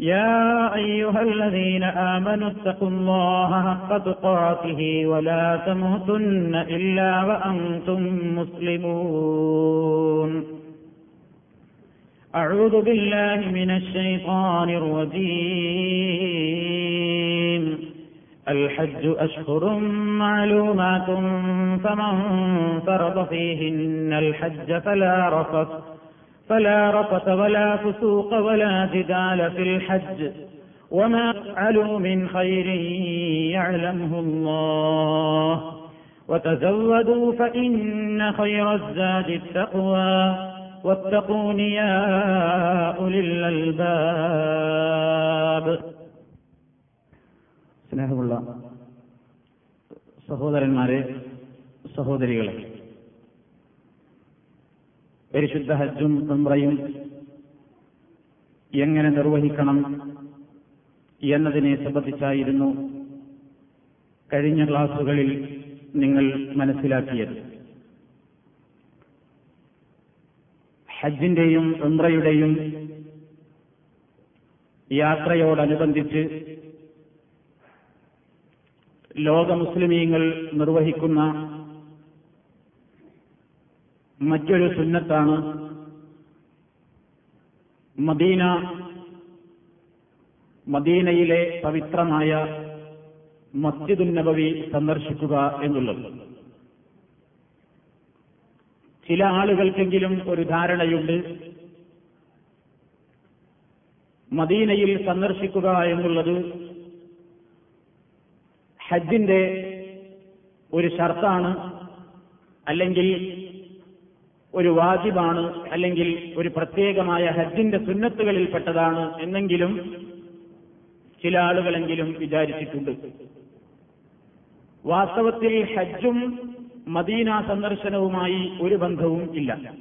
يا أيها الذين آمنوا اتقوا الله حق تقاته ولا تموتن إلا وأنتم مسلمون. أعوذ بالله من الشيطان الرجيم. الحج أشهر معلومات فمن فرض فيهن الحج فلا رفث. فلا رفث ولا فسوق ولا جدال في الحج وما فعلوا من خير يعلمه الله وتزودوا فإن خير الزاد التقوى واتقون يا أولي الألباب സ്നേഹമുള്ള സഹോദരന്മാരെ സഹോദരികളെ പരിശുദ്ധ ഹജ്ജും ഉംറയും എങ്ങനെ നിർവഹിക്കണം എന്നതിനെ സംബന്ധിച്ചായിരുന്നു കഴിഞ്ഞ ക്ലാസുകളിൽ നിങ്ങൾ മനസ്സിലാക്കിയത്. ഹജ്ജിന്റെയും ഉംറയുടെയും യാത്രയോടനുബന്ധിച്ച് ലോക മുസ്ലിമീങ്ങൾ നിർവഹിക്കുന്ന മറ്റൊരു സുന്നത്താണ്. മദീന മദീനയിലെ പവിത്രമായ മസ്ജിദുൻ നബവി സന്ദർശിക്കുക എന്നുള്ളത്. ചില ആളുകൾക്കെങ്കിലും ഒരു ധാരണയുണ്ട്. മദീനയിൽ സന്ദർശിക്കുക എന്നുള്ളത് ഹജ്ജിന്റെ ഒരു ഷർത്താണ്. അല്ലെങ്കിൽ ഒരു വാജിബാണ് അല്ലെങ്കിൽ ഒരു പ്രത്യേകമായ ഹജ്ജിന്റെ സുന്നത്തുകളിൽപ്പെട്ടതാണ് എന്നെങ്കിലും ചില ആളുകളെങ്കിലും വിചാരിച്ചിട്ടുണ്ട്. വാസ്തവത്തിൽ ഹജ്ജും മദീന സന്ദർശനവുമായി ഒരു ബന്ധവും ഇല്ല.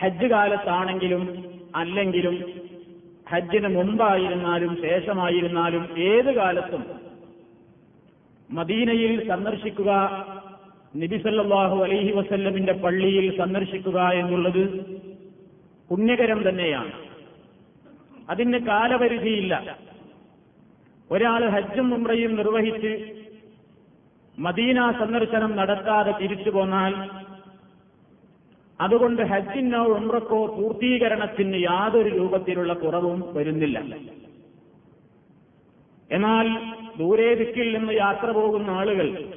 ഹജ്ജ് കാലത്താണെങ്കിലും അല്ലെങ്കിലും ഹജ്ജിന് മുമ്പായിരുന്നാലും ശേഷമായിരുന്നാലും ഏത് കാലത്തും മദീനയിൽ സന്ദർശിക്കുക നബിസല്ലാഹു അലൈഹി വസല്ലമിന്റെ പള്ളിയിൽ സന്ദർശിക്കുക എന്നുള്ളത് പുണ്യകരം തന്നെയാണ്. അതിന് കാലപരിധിയില്ല. ഒരാൾ ഹജ്ജും ഉംറയും നിർവഹിച്ച് മദീന സന്ദർശനം നടത്താതെ തിരിച്ചു പോന്നാൽ അതുകൊണ്ട് ഹജ്ജിനോ ഉംറക്കോ പൂർത്തീകരണത്തിന് യാതൊരു രൂപത്തിലുള്ള കുറവും വരുന്നില്ല. എന്നാൽ ദൂരേ ദിക്കിൽ നിന്ന് യാത്ര പോകുന്ന ആളുകൾ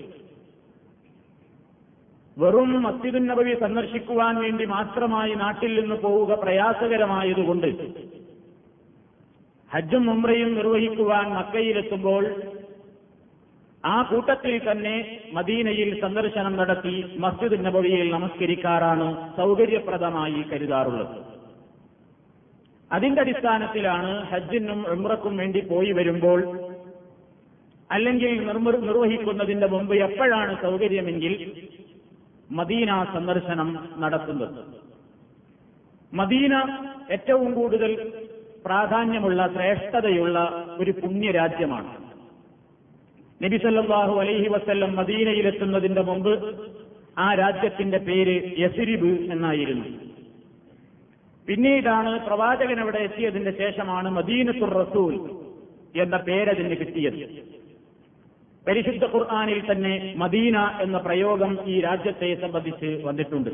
വെറും മസ്ജിദുൻ നബവി സന്ദർശിക്കുവാൻ വേണ്ടി മാത്രമായി നാട്ടിൽ നിന്ന് പോവുക പ്രയാസകരമായതുകൊണ്ട് ഹജ്ജും ഉംറയും നിർവഹിക്കുവാൻ മക്കയിലെത്തുമ്പോൾ ആ കൂട്ടത്തിൽ തന്നെ മദീനയിൽ സന്ദർശനം നടത്തി മസ്ജിദ് നബവിയിൽ നമസ്കരിക്കാറാണ് സൗകര്യപ്രദമായി കരുതാറുള്ളത്. അതിന്റെ അടിസ്ഥാനത്തിലാണ് ഹജ്ജിനും ഉംറക്കും വേണ്ടി പോയി വരുമ്പോൾ അല്ലെങ്കിൽ നിർവഹിക്കുന്നതിന്റെ മുമ്പ് എപ്പോഴാണ് സൗകര്യമെങ്കിൽ മദീന സന്ദർശനം നടത്തുന്നത്. മദീന ഏറ്റവും കൂടുതൽ പ്രാധാന്യമുള്ള ശ്രേഷ്ഠതയുള്ള ഒരു പുണ്യരാജ്യമാണ്. നബി സല്ലല്ലാഹു അലൈഹി വസ്ല്ലം മദീനയിലെത്തുന്നതിന്റെ മുമ്പ് ആ രാജ്യത്തിന്റെ പേര് യസിരിബ് എന്നായിരുന്നു. പിന്നീടാണ് പ്രവാചകൻ അവിടെ എത്തിയതിന്റെ ശേഷമാണ് മദീനത്തുർ റസൂൽ എന്ന പേരതിന് കിട്ടിയത്. പരിശുദ്ധ ഖുർആാനിൽ തന്നെ മദീന എന്ന പ്രയോഗം ഈ രാജ്യത്തെ സംബന്ധിച്ച് വന്നിട്ടുണ്ട്.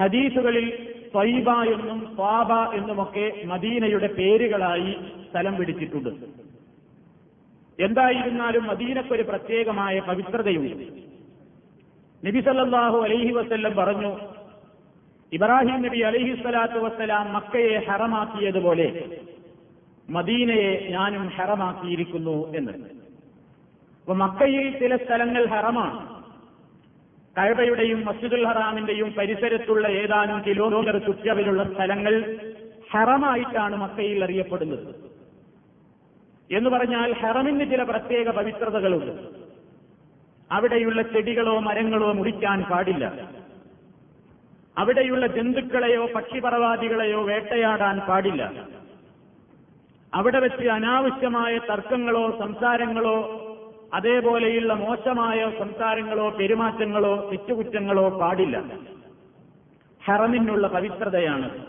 ഹദീസുകളിൽ ത്വൈബ എന്നും സ്വാബ എന്നുമൊക്കെ മദീനയുടെ പേരുകളായി സ്ഥലം പിടിച്ചിട്ടുണ്ട്. എന്തായിരുന്നാലും മദീനക്കൊരു പ്രത്യേകമായ പവിത്രതയുണ്ട്. നബിസല്ലാഹു അലൈഹി വസല്ലം പറഞ്ഞു ഇബ്രാഹിം നബി അലൈഹി സ്വലാത്തു വസ്സലാം മക്കയെ ഹറമാക്കിയതുപോലെ മദീനയെ ഞാനും ഹറമാക്കിയിരിക്കുന്നു എന്ന്. അപ്പൊ മക്കയിൽ ചില സ്ഥലങ്ങൾ ഹറമാണ്. കഴബയുടെയും മസ്ജിദുൽ ഹറാമിന്റെയും പരിസരത്തുള്ള ഏതാനും കിലോമീറ്റർ ചുറ്റവിലുള്ള സ്ഥലങ്ങൾ ഹറമായിട്ടാണ് മക്കയിൽ അറിയപ്പെടുന്നത്. എന്ന് പറഞ്ഞാൽ ഹറമിന് ചില പ്രത്യേക പവിത്രതകളുണ്ട്. അവിടെയുള്ള ചെടികളോ മരങ്ങളോ മുറിക്കാൻ പാടില്ല. അവിടെയുള്ള ജന്തുക്കളെയോ പക്ഷിപറവാദികളെയോ വേട്ടയാടാൻ പാടില്ല. അവിടെ വെച്ച് അനാവശ്യമായ തർക്കങ്ങളോ സംസാരങ്ങളോ അതേപോലെയുള്ള മോശമായ സംസാരങ്ങളോ പെരുമാറ്റങ്ങളോ തെറ്റുകുറ്റങ്ങളോ പാടില്ല. ഹറമിനുള്ള പവിത്രതയാണ്.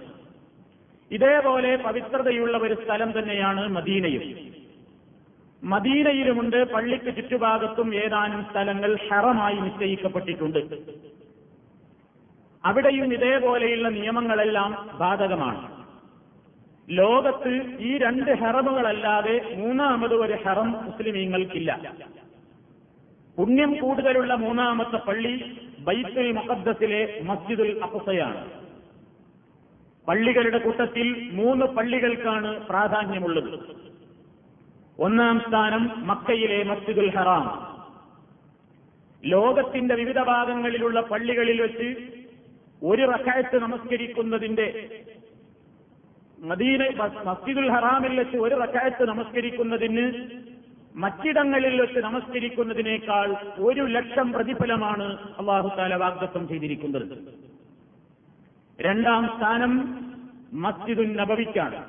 ഇതേപോലെ പവിത്രതയുള്ള ഒരു സ്ഥലം തന്നെയാണ് മദീനയും. മദീനയിലുമുണ്ട് പള്ളിക്ക് ചുറ്റുഭാഗത്തും ഏതാനും സ്ഥലങ്ങൾ ഹറമായി നിശ്ചയിക്കപ്പെട്ടിട്ടുണ്ട്. അവിടെയും ഇതേപോലെയുള്ള നിയമങ്ങളെല്ലാം ബാധകമാണ്. ലോകത്ത് ഈ രണ്ട് ഹറമുകളല്ലാതെ മൂന്നാമത് ഒരു ഹറം മുസ്ലിമീങ്ങൾക്കില്ല. പുണ്യം കൂടുതലുള്ള മൂന്നാമത്തെ പള്ളി ബൈത്തുൽ മുഖദ്ദസിലെ മസ്ജിദുൽ അഫസയാണ് പള്ളികളുടെ കൂട്ടത്തിൽ മൂന്ന് പള്ളികൾക്കാണ് പ്രാധാന്യമുള്ളത്. ഒന്നാം സ്ഥാനം മക്കയിലെ മസ്ജിദുൽ ഹറാം. ലോകത്തിന്റെ വിവിധ ഭാഗങ്ങളിലുള്ള പള്ളികളിൽ വെച്ച് ഒരു റക്കായത്ത് നമസ്കരിക്കുന്നതിന്റെ മദീന മസ്ജിദുൽ ഹറാമിൽ വെച്ച് ഒരു റക്കായത്ത് നമസ്കരിക്കുന്നതിന് മറ്റിടങ്ങളിൽ വെച്ച് നമസ്കരിക്കുന്നതിനേക്കാൾ ഒരു ലക്ഷം പ്രതിഫലമാണ് അള്ളാഹു താല വാഗ്ദത്വം ചെയ്തിരിക്കുന്നത്. രണ്ടാം സ്ഥാനം മസ്ജിദുൽ നബവിക്കാണ്.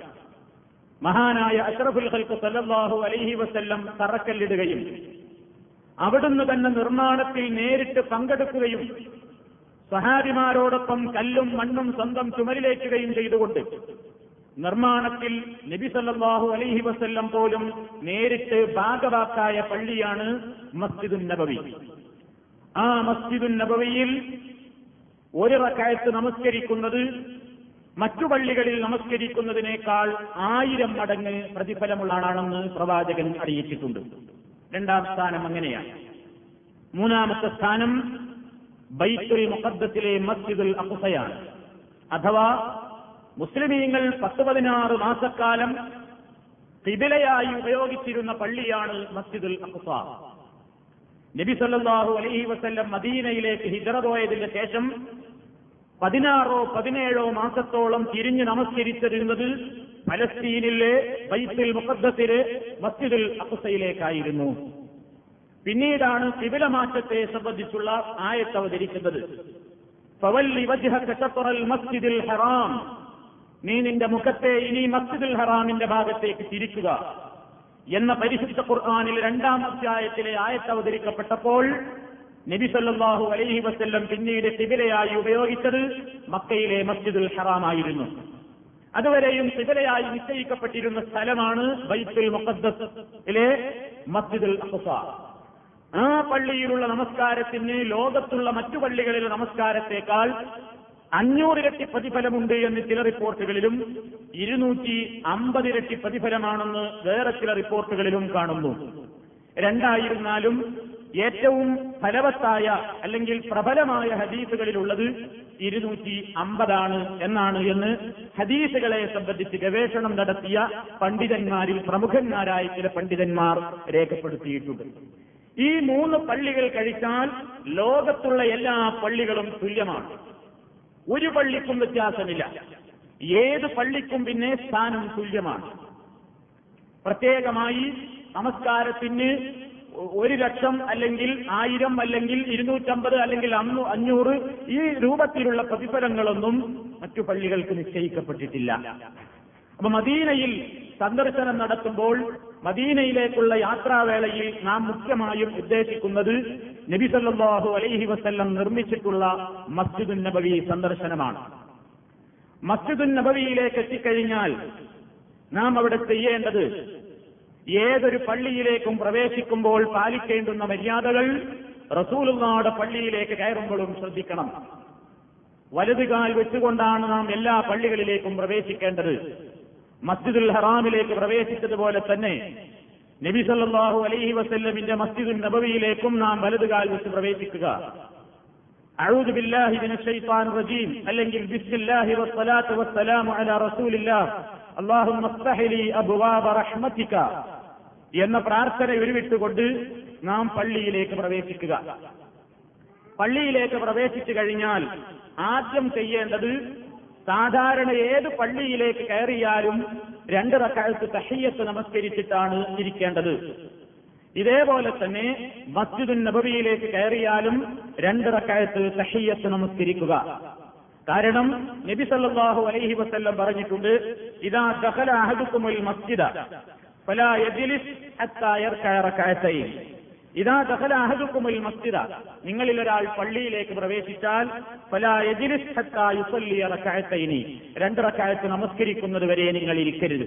മഹാനായ അഷറഫുൽ ഖൽക്ക് സല്ലാഹു അലൈഹി വസ്ല്ലം തറക്കല്ലിടുകയും അവിടുന്ന് തന്നെ നിർമ്മാണത്തിൽ നേരിട്ട് പങ്കെടുക്കുകയും സഹാബിമാരോടൊപ്പം കല്ലും മണ്ണും സ്വന്തം ചുമലിലേക്കുകയും ചെയ്തുകൊണ്ട് നിർമ്മാണത്തിൽ നബി സല്ലല്ലാഹു അലൈഹി വസ്ല്ലം പോലും നേരിട്ട് ഭാഗവാക്കായ പള്ളിയാണ് മസ്ജിദുൻ നബവി. ആ മസ്ജിദുൻ നബവിയിൽ ഒരു റക്കായത്ത് നമസ്കരിക്കുന്നത് മറ്റു പള്ളികളിൽ നമസ്കരിക്കുന്നതിനേക്കാൾ ആയിരം മടങ്ങ് പ്രതിഫലമുള്ളതാണെന്ന് പ്രവാചകൻ അറിയിച്ചിട്ടുണ്ട്. രണ്ടാം സ്ഥാനം അങ്ങനെയാണ്. മൂന്നാമത്തെ സ്ഥാനം ബൈത്തുൽ മുഖദ്ദസിലെ മസ്ജിദുൽ അഖുസയാണ്. അഥവാ മുസ്ലിമീങ്ങൾ പത്ത് പതിനാറ് മാസക്കാലം കിബിലയായി ഉപയോഗിച്ചിരുന്ന പള്ളിയാണ് മസ്ജിദുൽ അഖ്സ നബി സല്ലാഹു അലൈഹി വസ്ല്ലം മദീനയിലേക്ക് ഹിജറ പോയതിന് ശേഷം പതിനാറോ പതിനേഴോ മാസത്തോളം തിരിഞ്ഞു നമസ്കരിച്ചിരുന്നത് ഫലസ്തീനിലെ ബൈത്തുൽ മുഖദ്ദസിലെ മസ്ജിദുൽ അഖ്സയിലേക്കായിരുന്നു പിന്നീടാണ് കിബില മാറ്റത്തെ സംബന്ധിച്ചുള്ള ആയത്ത് അവതരിക്കുന്നത്. ഫവല്ലി വജ്ഹക ശത്റൽ മസ്ജിദിൽ ഹറാം. നീ നിന്റെ മുഖത്തെ ഇനി മസ്ജിദുൽ ഹറാമിന്റെ ഭാഗത്തേക്ക് തിരിക്കുക എന്ന പരിശുദ്ധ ഖുർആാനിൽ രണ്ടാം അധ്യായത്തിലെ ആയത്ത് അവതരിക്കപ്പെട്ടപ്പോൾ നബി സല്ലല്ലാഹു അലൈഹി വസ്ല്ലം പിന്നീട് തിബിലയായി ഉപയോഗിച്ചത് മക്കയിലെ മസ്ജിദുൽ ഹറാമായിരുന്നു അതുവരെയും തിബിലയായി നിശ്ചയിക്കപ്പെട്ടിരുന്ന സ്ഥലമാണ് ബൈത്തുൽ മുഖദ്ദസിലെ മസ്ജിദുൽ അഖ്സ. ആ പള്ളിയിലുള്ള നമസ്കാരത്തിന് ലോകത്തുള്ള മറ്റു പള്ളികളിലെ നമസ്കാരത്തെക്കാൾ അഞ്ഞൂറിരട്ടി പ്രതിഫലമുണ്ട് എന്ന് ചില റിപ്പോർട്ടുകളിലും ഇരുന്നൂറ്റി അമ്പതിരട്ടി പ്രതിഫലമാണെന്ന് വേറെ ചില റിപ്പോർട്ടുകളിലും കാണുന്നു. രണ്ടായിരുന്നാലും ഏറ്റവും ഫലവത്തായ അല്ലെങ്കിൽ പ്രബലമായ ഹദീസുകളിലുള്ളത് ഇരുന്നൂറ്റി അമ്പതാണ് എന്നാണ് എന്ന് ഹദീസുകളെ സംബന്ധിച്ച് ഗവേഷണം നടത്തിയ പണ്ഡിതന്മാരിൽ പ്രമുഖന്മാരായ ചില പണ്ഡിതന്മാർ രേഖപ്പെടുത്തിയിട്ടുണ്ട്. ഈ മൂന്ന് പള്ളികൾ കഴിച്ചാൽ ലോകത്തുള്ള എല്ലാ പള്ളികളും തുല്യമാണ്. ഒരു പള്ളിക്കും വ്യത്യാസമില്ല. ഏത് പള്ളിക്കും പിന്നെ സ്ഥാനം തുല്യമാണ്. പ്രത്യേകമായി നമസ്കാരത്തിന് ഒരു ലക്ഷം അല്ലെങ്കിൽ ആയിരം അല്ലെങ്കിൽ ഇരുന്നൂറ്റമ്പത് അല്ലെങ്കിൽ അഞ്ഞൂറ് ഈ രൂപത്തിലുള്ള പ്രതിഫലങ്ങളൊന്നും മറ്റു പള്ളികൾക്ക് നിശ്ചയിക്കപ്പെട്ടിട്ടില്ല. അപ്പൊ മദീനയിൽ സന്ദർശനം നടത്തുമ്പോൾ മദീനയിലേക്കുള്ള യാത്രാവേളയിൽ നാം മുഖ്യമായും ഉദ്ദേശിക്കുന്നത് നബി സല്ലല്ലാഹു അലൈഹി വസ്ല്ലം നിർമ്മിച്ചിട്ടുള്ള മസ്ജിദുൻ നബവി സന്ദർശനമാണ്. മസ്ജിദുൻ നബവിയിലേക്ക് എത്തിക്കഴിഞ്ഞാൽ നാം അവിടെ ചെയ്യേണ്ടത് ഏതൊരു പള്ളിയിലേക്കും പ്രവേശിക്കുമ്പോൾ പാലിക്കേണ്ടുന്ന മര്യാദകൾ റസൂലുള്ളാടെ പള്ളിയിലേക്ക് കയറുമ്പോഴും ശ്രദ്ധിക്കണം. വലതുകാൽ വെച്ചുകൊണ്ടാണ് നാം എല്ലാ പള്ളികളിലേക്കും പ്രവേശിക്കേണ്ടത്. മസ്ജിദുൽ ഹറാമിലേക്ക് പ്രവേശിച്ചതുപോലെ തന്നെ നബി സല്ലാഹു അലൈഹി വസ്ല്ലമിന്റെ മസ്ജിദുൽ നബവിയിലേക്കും നാം വലതുകാൽ വെച്ച് പ്രവേശിക്കുക. അല്ലെങ്കിൽ എന്ന പ്രാർത്ഥന ഉരുവിട്ടുകൊണ്ട് നാം പള്ളിയിലേക്ക് പ്രവേശിക്കുക. പള്ളിയിലേക്ക് പ്രവേശിച്ചു കഴിഞ്ഞാൽ ആദ്യം ചെയ്യേണ്ടത് സാധാരണ ഏത് പള്ളിയിലേക്ക് കയറിയാലും രണ്ട് റക്കാലത്ത് തഹയ്യത്ത് നമസ്കരിച്ചിട്ടാണ് ഇരിക്കേണ്ടത്. ഇതേപോലെ തന്നെ മസ്ജിദുൻ നബവിയിലേക്ക് കയറിയാലും രണ്ട് കാലത്ത് തഹയ്യത്ത് നമസ്കരിക്കുക. കാരണം നബി സല്ലാഹു അലൈഹി വസ്ല്ലം പറഞ്ഞിട്ടുണ്ട് ഇതാ ദഖല അഹദുക്കുമുൽ മസ്ജിദ ഫലാ യജ്ലിസ് ഹത്താ യർകഅ റകഅതൈൻ ഇതാ ദഹല അഹദുക്കുമൽ മസ്ജിദ. നിങ്ങളിൽ ഒരാൾ പള്ളിയിലേക്ക് പ്രവേശിച്ചാൽ പല യജ്ലിസ് ഹത്താ യുസല്ലി റകഅതൈനി രണ്ട് റകഅത്ത് നമസ്കരിക്കുന്നത് വരെ നിങ്ങൾ ഇരിക്കരുത്.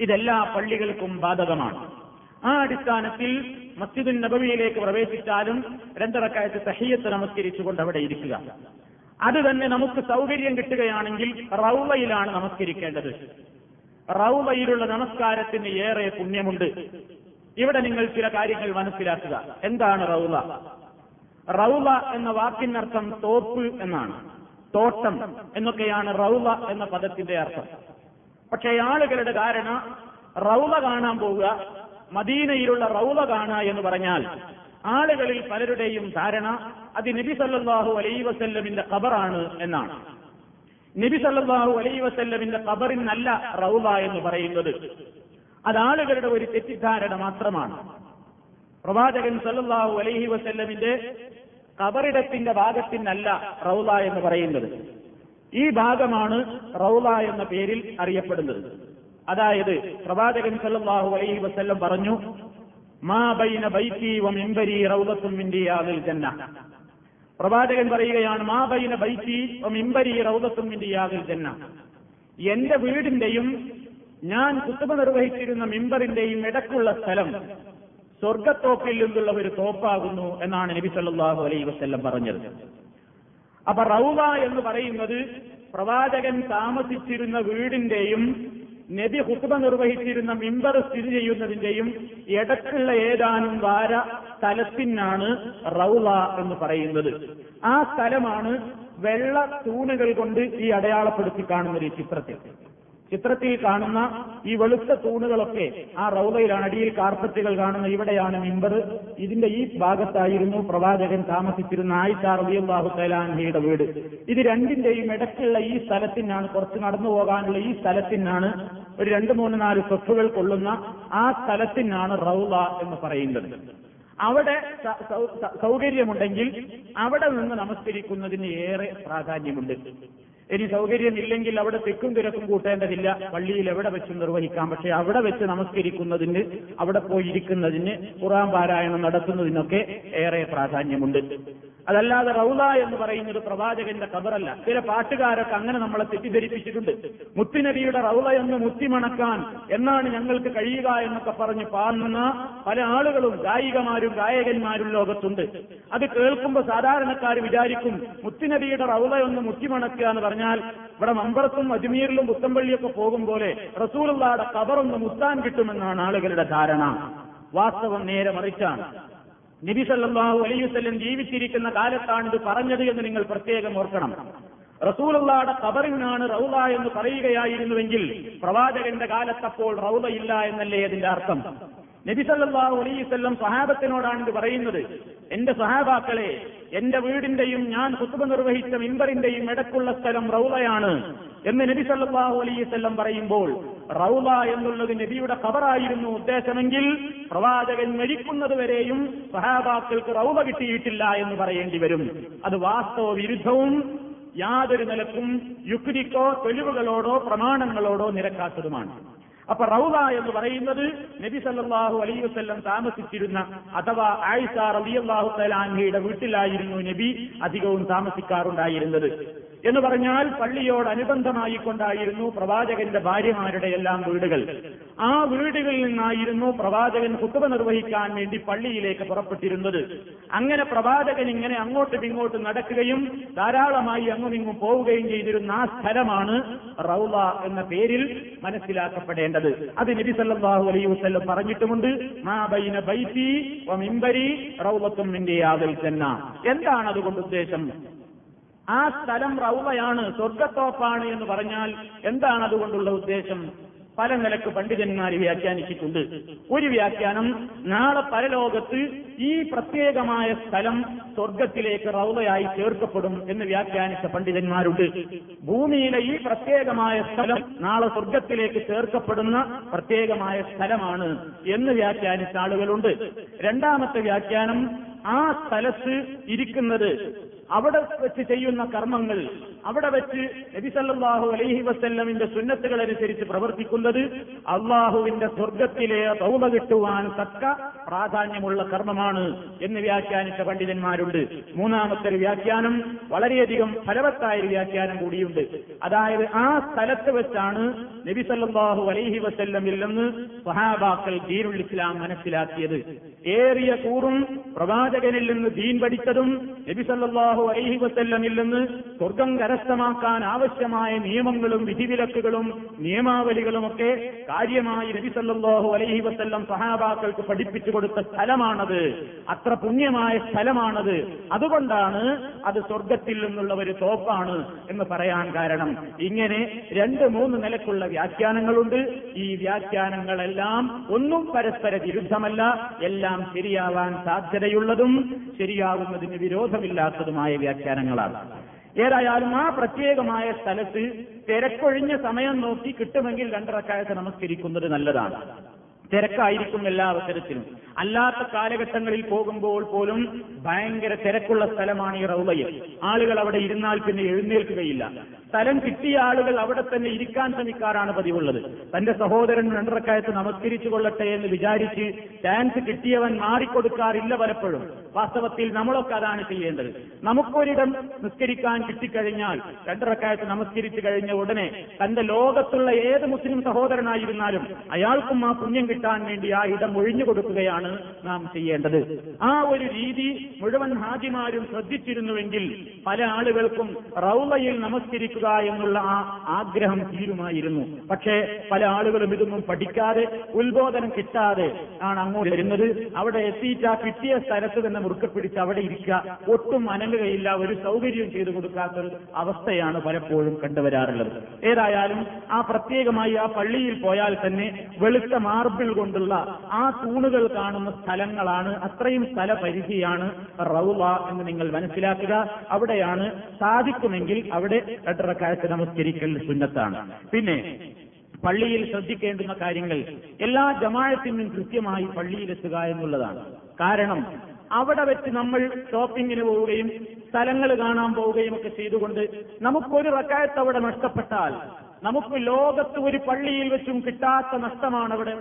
ഇതെല്ലാ പള്ളികൾക്കും ബാധകമാണ്. ആ അടിസ്ഥാനത്തിൽ മസ്ജിദുൻ നബവിയിലേക്ക് പ്രവേശിച്ചാലും രണ്ടിറക്കായത്ത് തഹിയത്ത് നമസ്കരിച്ചുകൊണ്ട് അവിടെ ഇരിക്കുക. അത് തന്നെ നമുക്ക് സൗകര്യം കിട്ടുകയാണെങ്കിൽ റൗവയിലാണ് നമസ്കരിക്കേണ്ടത്. റൗവയിലുള്ള നമസ്കാരത്തിന് ഏറെ പുണ്യമുണ്ട്. ഇവിടെ നിങ്ങൾ ചില കാര്യങ്ങൾ മനസ്സിലാക്കുക. എന്താണ് റൗല റൗല എന്ന വാക്കിനർത്ഥം തോപ്പ് എന്നാണ്. തോട്ടം എന്നൊക്കെയാണ് റൗല എന്ന പദത്തിന്റെ അർത്ഥം. പക്ഷേ ആളുകളുടെ ധാരണ റൗല കാണാൻ പോവുക മദീനയിലുള്ള റൗല കാണുക എന്ന് പറഞ്ഞാൽ ആളുകളിൽ പലരുടെയും ധാരണ അത് നബി സല്ലല്ലാഹു അലൈ വസല്ലമിന്റെ ഖബറാണ് എന്നാണ്. നബി സല്ലല്ലാഹു അലൈ വസല്ലമിന്റെ ഖബറിനല്ല റൗല എന്ന് പറയുന്നത്. അത് ആളുകളുടെ ഒരു തെറ്റിദ്ധാരണ മാത്രമാണ്. പ്രവാചകൻ സല്ലാഹു അലൈഹി വസല്ലമിന്റെ കബറിടത്തിന്റെ ഭാഗത്തിനല്ല റൗല എന്ന് പറയുന്നത്. ഈ ഭാഗമാണ് റൗല എന്ന പേരിൽ അറിയപ്പെടുന്നത്. അതായത് പ്രവാചകൻ സല്ലാഹു അലൈഹി വസല്ലം പറഞ്ഞു മാ ബൈന ബൈത്തി വ മിംബരി റൗദത്തും മിൻ റിയാദിൽ ജന്ന. പ്രവാചകൻ പറയുകയാണ് മാ ബൈന ബൈത്തി വ മിംബരി റൗദത്തും മിൻ റിയാദിൽ ജന്ന. എന്റെ വീടിന്റെയും ഞാൻ കുത്തുമ നിർവഹിച്ചിരുന്ന മിമ്പറിന്റെയും ഇടക്കുള്ള സ്ഥലം സ്വർഗത്തോപ്പിൽ നിന്നുള്ള ഒരു തോപ്പാകുന്നു എന്നാണ് നബി സല്ലാഹു അലൈ വസ്ല്ലം പറഞ്ഞത്. അപ്പൊ റൌവ എന്ന് പറയുന്നത് പ്രവാചകൻ താമസിച്ചിരുന്ന വീടിന്റെയും നബി ഹുക്കുമ നിർവഹിച്ചിരുന്ന മിമ്പർ സ്ഥിതി ചെയ്യുന്നതിന്റെയും ഇടക്കുള്ള ഏതാനും വാര സ്ഥലത്തിനാണ് റൗള എന്ന് പറയുന്നത്. ആ സ്ഥലമാണ് വെള്ള തൂണുകൾ കൊണ്ട് ഈ അടയാളപ്പെടുത്തി കാണുന്ന ഒരു ചിത്രത്തിൽ. ചിത്രത്തിൽ കാണുന്ന ഈ വെളുത്ത തൂണുകളൊക്കെ ആ റൗദയിലാണ് അടിയിൽ കാർപ്പറ്റുകൾ കാണുന്ന ഇവിടെയാണ് മിമ്പർ ഇതിന്റെ ഈ ഭാഗത്തായിരുന്നു പ്രവാചകൻ താമസിച്ചിരുന്ന ആയിഷ റബിയുള്ളാഹു തലാൻഹയുടെ വീട്. ഇത് രണ്ടിന്റെയും ഇടയ്ക്കുള്ള ഈ സ്ഥലത്തിനാണ് കുറച്ച് നടന്നു പോകാനുള്ള ഈ സ്ഥലത്തിനാണ് ഒരു രണ്ട് മൂന്ന് നാല് സ്വത്തുകൾ കൊള്ളുന്ന ആ സ്ഥലത്തിനാണ് റൗദ എന്ന് പറയുന്നത്. അവിടെ സൗകര്യമുണ്ടെങ്കിൽ അവിടെ നിന്ന് നമസ്കരിക്കുന്നതിന് ഏറെ പ്രാധാന്യമുണ്ട്. ഇനി സൗകര്യമില്ലെങ്കിൽ അവിടെ തെക്കും തിരക്കും കൂട്ടേണ്ടതില്ല. പള്ളിയിൽ എവിടെ വെച്ച് നിർവഹിക്കാം. പക്ഷെ അവിടെ വെച്ച് നമസ്കരിക്കുന്നതിന് അവിടെ പോയിരിക്കുന്നതിന് ഖുറാൻ പാരായണം നടത്തുന്നതിനൊക്കെ ഏറെ പ്രാധാന്യമുണ്ട്. അതല്ലാതെ റൗല എന്ന് പറയുന്ന ഒരു പ്രവാചകന്റെ കബറല്ല ചില പാട്ടുകാരൊക്കെ അങ്ങനെ നമ്മളെ തെറ്റിദ്ധരിപ്പിച്ചിട്ടുണ്ട്. മുത്തുനബിയുടെ റൗള എന്ന് മുത്തിമണക്കാൻ എന്നാണ് ഞങ്ങൾക്ക് കഴിയുക എന്നൊക്കെ പറഞ്ഞ് പാടുന്ന പല ആളുകളും ഗായികമാരും ഗായകന്മാരും ലോകത്തുണ്ട്. അത് കേൾക്കുമ്പോൾ സാധാരണക്കാർ വിചാരിക്കും മുത്തുനബിയുടെ റൗള ഒന്ന് മുത്തിമണക്കുക എന്ന് പറഞ്ഞാൽ ഇവിടെ മമ്പറത്തും അജ്മീറിലും പുത്തമ്പള്ളിയൊക്കെ പോകും പോലെ റസൂലുള്ളാടെ കബറൊന്ന് മുത്താൻ കിട്ടുമെന്നാണ് ആളുകളുടെ ധാരണ. വാസ്തവം നേരെ മറിച്ചാണ്. നബി സല്ലാഹു അലൈവല്ലം ജീവിച്ചിരിക്കുന്ന കാലത്താണ് ഇത് പറഞ്ഞത് എന്ന് നിങ്ങൾ പ്രത്യേകം ഓർക്കണം. റസൂലുള്ളാടെ ഖബറിനാണ് റൗല എന്ന് പറയുകയായിരുന്നുവെങ്കിൽ പ്രവാചകന്റെ കാലത്തപ്പോൾ റൗല ഇല്ല എന്നല്ലേ അതിന്റെ അർത്ഥം. നബി സല്ലല്ലാഹു അലൈഹി വസല്ലം സഹാബത്തിനോടാണ് ഇത് പറയുന്നത്. എന്റെ സഹാബാക്കളെ എന്റെ വീടിന്റെയും ഞാൻ കുത്തുബ നിർവഹിച്ച മിമ്പറിന്റെയും ഇടക്കുള്ള സ്ഥലം റൗലയാണ് എന്ന് നബി സല്ലല്ലാഹു അലൈഹി വസല്ലം പറയുമ്പോൾ റൗല എന്നുള്ളത് നബിയുടെ ഖബറായിരുന്നു ഉദ്ദേശമെങ്കിൽ പ്രവാചകൻ മരിക്കുന്നത് വരെയും സഹാബാക്കൾക്ക് റൗല കിട്ടിയിട്ടില്ല എന്ന് പറയേണ്ടി വരും. അത് വാസ്തവ വിരുദ്ധവും യാതൊരു നിലക്കും യുക്തിക്കോ തെളിവുകളോടോ പ്രമാണങ്ങളോടോ നിരക്കാത്തതുമാണ്. അപ്പൊ റൗല എന്ന് പറയുന്നത് നബി സല്ലാഹു അലൈഹി വസല്ലം താമസിച്ചിരുന്ന അഥവാ ആയിഷ തലാൻഹയുടെ വീട്ടിലായിരുന്നു നബി അധികവും താമസിക്കാറുണ്ടായിരുന്നത്. എന്ന് പറഞ്ഞാൽ പള്ളിയോടനുബന്ധമായി കൊണ്ടായിരുന്നു പ്രവാചകന്റെ ഭാര്യമാരുടെ എല്ലാം വീടുകൾ. ആ വീടുകളിൽ നിന്നായിരുന്നു പ്രവാചകൻ കുത്തുവ നിർവഹിക്കാൻ വേണ്ടി പള്ളിയിലേക്ക് പുറപ്പെട്ടിരുന്നത്. അങ്ങനെ പ്രവാചകൻ ഇങ്ങനെ അങ്ങോട്ടും ഇങ്ങോട്ടും നടക്കുകയും ധാരാളമായി അങ്ങും ഇങ്ങും പോവുകയും ചെയ്തിരുന്ന ആ സ്ഥലമാണ് റൗള എന്ന പേരിൽ മനസ്സിലാക്കപ്പെടേണ്ടത്. അത് നബി സല്ലല്ലാഹു അലൈഹി വസല്ലം പറഞ്ഞിട്ടുമുണ്ട് മാ ബൈന എന്താണ് അതുകൊണ്ട് ഉദ്ദേശം? ആ സ്ഥലം റൗവയാണ് സ്വർഗത്തോപ്പാണ് എന്ന് പറഞ്ഞാൽ എന്താണ് അതുകൊണ്ടുള്ള ഉദ്ദേശം? പല നിലയ്ക്ക് പണ്ഡിതന്മാർ വ്യാഖ്യാനിച്ചിട്ടുണ്ട്. ഒരു വ്യാഖ്യാനം നാളെ പരലോകത്ത് ഈ പ്രത്യേകമായ സ്ഥലം സ്വർഗത്തിലേക്ക് റൗവയായി ചേർക്കപ്പെടും എന്ന് വ്യാഖ്യാനിച്ച പണ്ഡിതന്മാരുണ്ട്. ഭൂമിയിലെ ഈ പ്രത്യേകമായ സ്ഥലം നാളെ സ്വർഗത്തിലേക്ക് ചേർക്കപ്പെടുന്ന പ്രത്യേകമായ സ്ഥലമാണ് എന്ന് വ്യാഖ്യാനിച്ച ആളുകളുണ്ട്. രണ്ടാമത്തെ വ്യാഖ്യാനം ആ സ്ഥലത്ത് ഇരിക്കുന്നത് അവിടെ വെച്ച് ചെയ്യുന്ന കർമ്മങ്ങൾ അവിടെ വെച്ച് നബിസല്ലാഹു അലൈഹി വസ്ല്ലമിന്റെ സുന്നത്തുകൾ അനുസരിച്ച് പ്രവർത്തിക്കുന്നത് അള്ളാഹുവിന്റെ സ്വർഗത്തിലെ തൗമ കിട്ടുവാൻ തക്ക പ്രാധാന്യമുള്ള കർമ്മമാണ് എന്ന് വ്യാഖ്യാനിച്ച പണ്ഡിതന്മാരുണ്ട്. മൂന്നാമത്തെ ഒരു വ്യാഖ്യാനം വളരെയധികം ഫലവത്തായ ഒരു വ്യാഖ്യാനം കൂടിയുണ്ട്. അതായത് ആ സ്ഥലത്ത് വെച്ചാണ് നബിസല്ലാഹു അലൈഹി വസല്ലമിൽ നിന്ന് സഹാബാക്കൾ ദീനുൽ ഇസ്ലാം മനസ്സിലാക്കിയത്. ഏറിയ കൂറും പ്രവാചകനിൽ നിന്ന് ദീൻ പഠിച്ചതും നബിസല്ലാഹു അലൈഹി വസല്ലമിൽ നിന്ന് സ്വർഗം കരസ്ഥമാക്കാൻ ആവശ്യമായ നിയമങ്ങളും വിധിവിലക്കുകളും നിയമാവലികളുമൊക്കെ കാര്യമായി രവിസല്ലാഹു അലൈഹി വസ്ല്ലം സഹാബാക്കൾക്ക് പഠിപ്പിച്ചു കൊടുത്ത സ്ഥലമാണത്. അത്ര പുണ്യമായ സ്ഥലമാണത്. അതുകൊണ്ടാണ് അത് സ്വർഗത്തിൽ നിന്നുള്ള ഒരു തോപ്പാണ് എന്ന് പറയാൻ കാരണം. ഇങ്ങനെ രണ്ട് മൂന്ന് നിലക്കുള്ള വ്യാഖ്യാനങ്ങളുണ്ട്. ഈ വ്യാഖ്യാനങ്ങളെല്ലാം ഒന്നും പരസ്പര വിരുദ്ധമല്ല. എല്ലാം ശരിയാവാൻ സാധ്യതയുള്ളതും ശരിയാവുന്നതിന് വിരോധമില്ലാത്തതുമായ വ്യാഖ്യാനങ്ങളാണ്. ഏതായാലും ആ പ്രത്യേകമായ സ്ഥലത്ത് തിരക്കൊഴിഞ്ഞ സമയം നോക്കി കിട്ടുമെങ്കിൽ രണ്ടറക്കായത്ത് നമസ്കരിക്കുന്നത് നല്ലതാണ്. തിരക്കായിരിക്കും എല്ലാ അവസരത്തിലും. അല്ലാത്ത കാലഘട്ടങ്ങളിൽ പോകുമ്പോൾ പോലും ഭയങ്കര തിരക്കുള്ള സ്ഥലമാണ് ഈ റൗലയിൽ ആളുകൾ അവിടെ ഇരുന്നാൽ പിന്നെ എഴുന്നേൽക്കുകയില്ല. സ്ഥലം കിട്ടിയ ആളുകൾ അവിടെ തന്നെ ഇരിക്കാൻ ശ്രമിക്കാറാണ് പതിവുള്ളത്. തന്റെ സഹോദരൻ രണ്ടറക്കായത്ത് നമസ്കരിച്ചു കൊള്ളട്ടെ എന്ന് വിചാരിച്ച് ചാൻസ് കിട്ടിയവൻ മാറിക്കൊടുക്കാറില്ല പലപ്പോഴും. വാസ്തവത്തിൽ നമ്മളൊക്കെ അതാണ് ചെയ്യേണ്ടത്. നമുക്കൊരിടം നിസ്കരിക്കാൻ കിട്ടിക്കഴിഞ്ഞാൽ രണ്ടറക്കായത്ത് നമസ്കരിച്ചു കഴിഞ്ഞ ഉടനെ തന്റെ ലോകത്തുള്ള ഏത് മുസ്ലിം സഹോദരനായിരുന്നാലും അയാൾക്കും ആ പുണ്യം കിട്ടാൻ വേണ്ടി ആ ഇടം ഒഴിഞ്ഞു കൊടുക്കുകയാണ് നാം ചെയ്യേണ്ടത്. ആ ഒരു രീതി മുഴുവൻ ഹാജിമാരും ശ്രദ്ധിച്ചിരുന്നുവെങ്കിൽ പല ആളുകൾക്കും റൗലയിൽ നമസ്കരിക്കുക എന്നുള്ള ആ ആഗ്രഹം തീരുമായിരുന്നു. പക്ഷേ പല ആളുകളും ഇതൊന്നും പഠിക്കാതെ ഉത്ബോധനം കിട്ടാതെ ആണ് അങ്ങോട്ട് വരുന്നത്. അവിടെ എത്തിയിട്ട് ആ കിട്ടിയ സ്ഥലത്ത് തന്നെ മുറുക്ക പിടിച്ച് അവിടെ ഇരിക്കുക. ഒട്ടും അനങ്ങുകയില്ല. ഒരു സൗകര്യം ചെയ്തു കൊടുക്കാത്ത അവസ്ഥയാണ് പലപ്പോഴും കണ്ടുവരാറുള്ളത്. ഏതായാലും ആ പ്രത്യേകമായി ആ പള്ളിയിൽ പോയാൽ തന്നെ വെളുത്ത മാർബിൾ കൊണ്ടുള്ള ആ തൂണുകൾ കാണുന്ന സ്ഥലങ്ങളാണ് അത്രയും സ്ഥലപരിധിയാണ് റൗള എന്ന് നിങ്ങൾ മനസ്സിലാക്കുക. അവിടെയാണ് സാധിക്കുമെങ്കിൽ അവിടെ രണ്ടറക്കാലത്ത് നമസ്കരിക്കൽ സുന്നത്താണ്. പിന്നെ പള്ളിയിൽ ശ്രദ്ധിക്കേണ്ടുന്ന കാര്യങ്ങൾ. എല്ലാ ജമാഴത്തിനും കൃത്യമായി പള്ളിയിലെത്തുക എന്നുള്ളതാണ്. കാരണം അവിടെ വെച്ച് നമ്മൾ ഷോപ്പിങ്ങിന് പോവുകയും സ്ഥലങ്ങൾ കാണാൻ പോവുകയും ഒക്കെ ചെയ്തുകൊണ്ട് നമുക്കൊരു റക്കായത്ത് അവിടെ നഷ്ടപ്പെട്ടാൽ നമുക്ക് ലോകത്ത് ഒരു പള്ളിയിൽ വെച്ചും കിട്ടാത്ത നഷ്ടമാണ് അവിടെ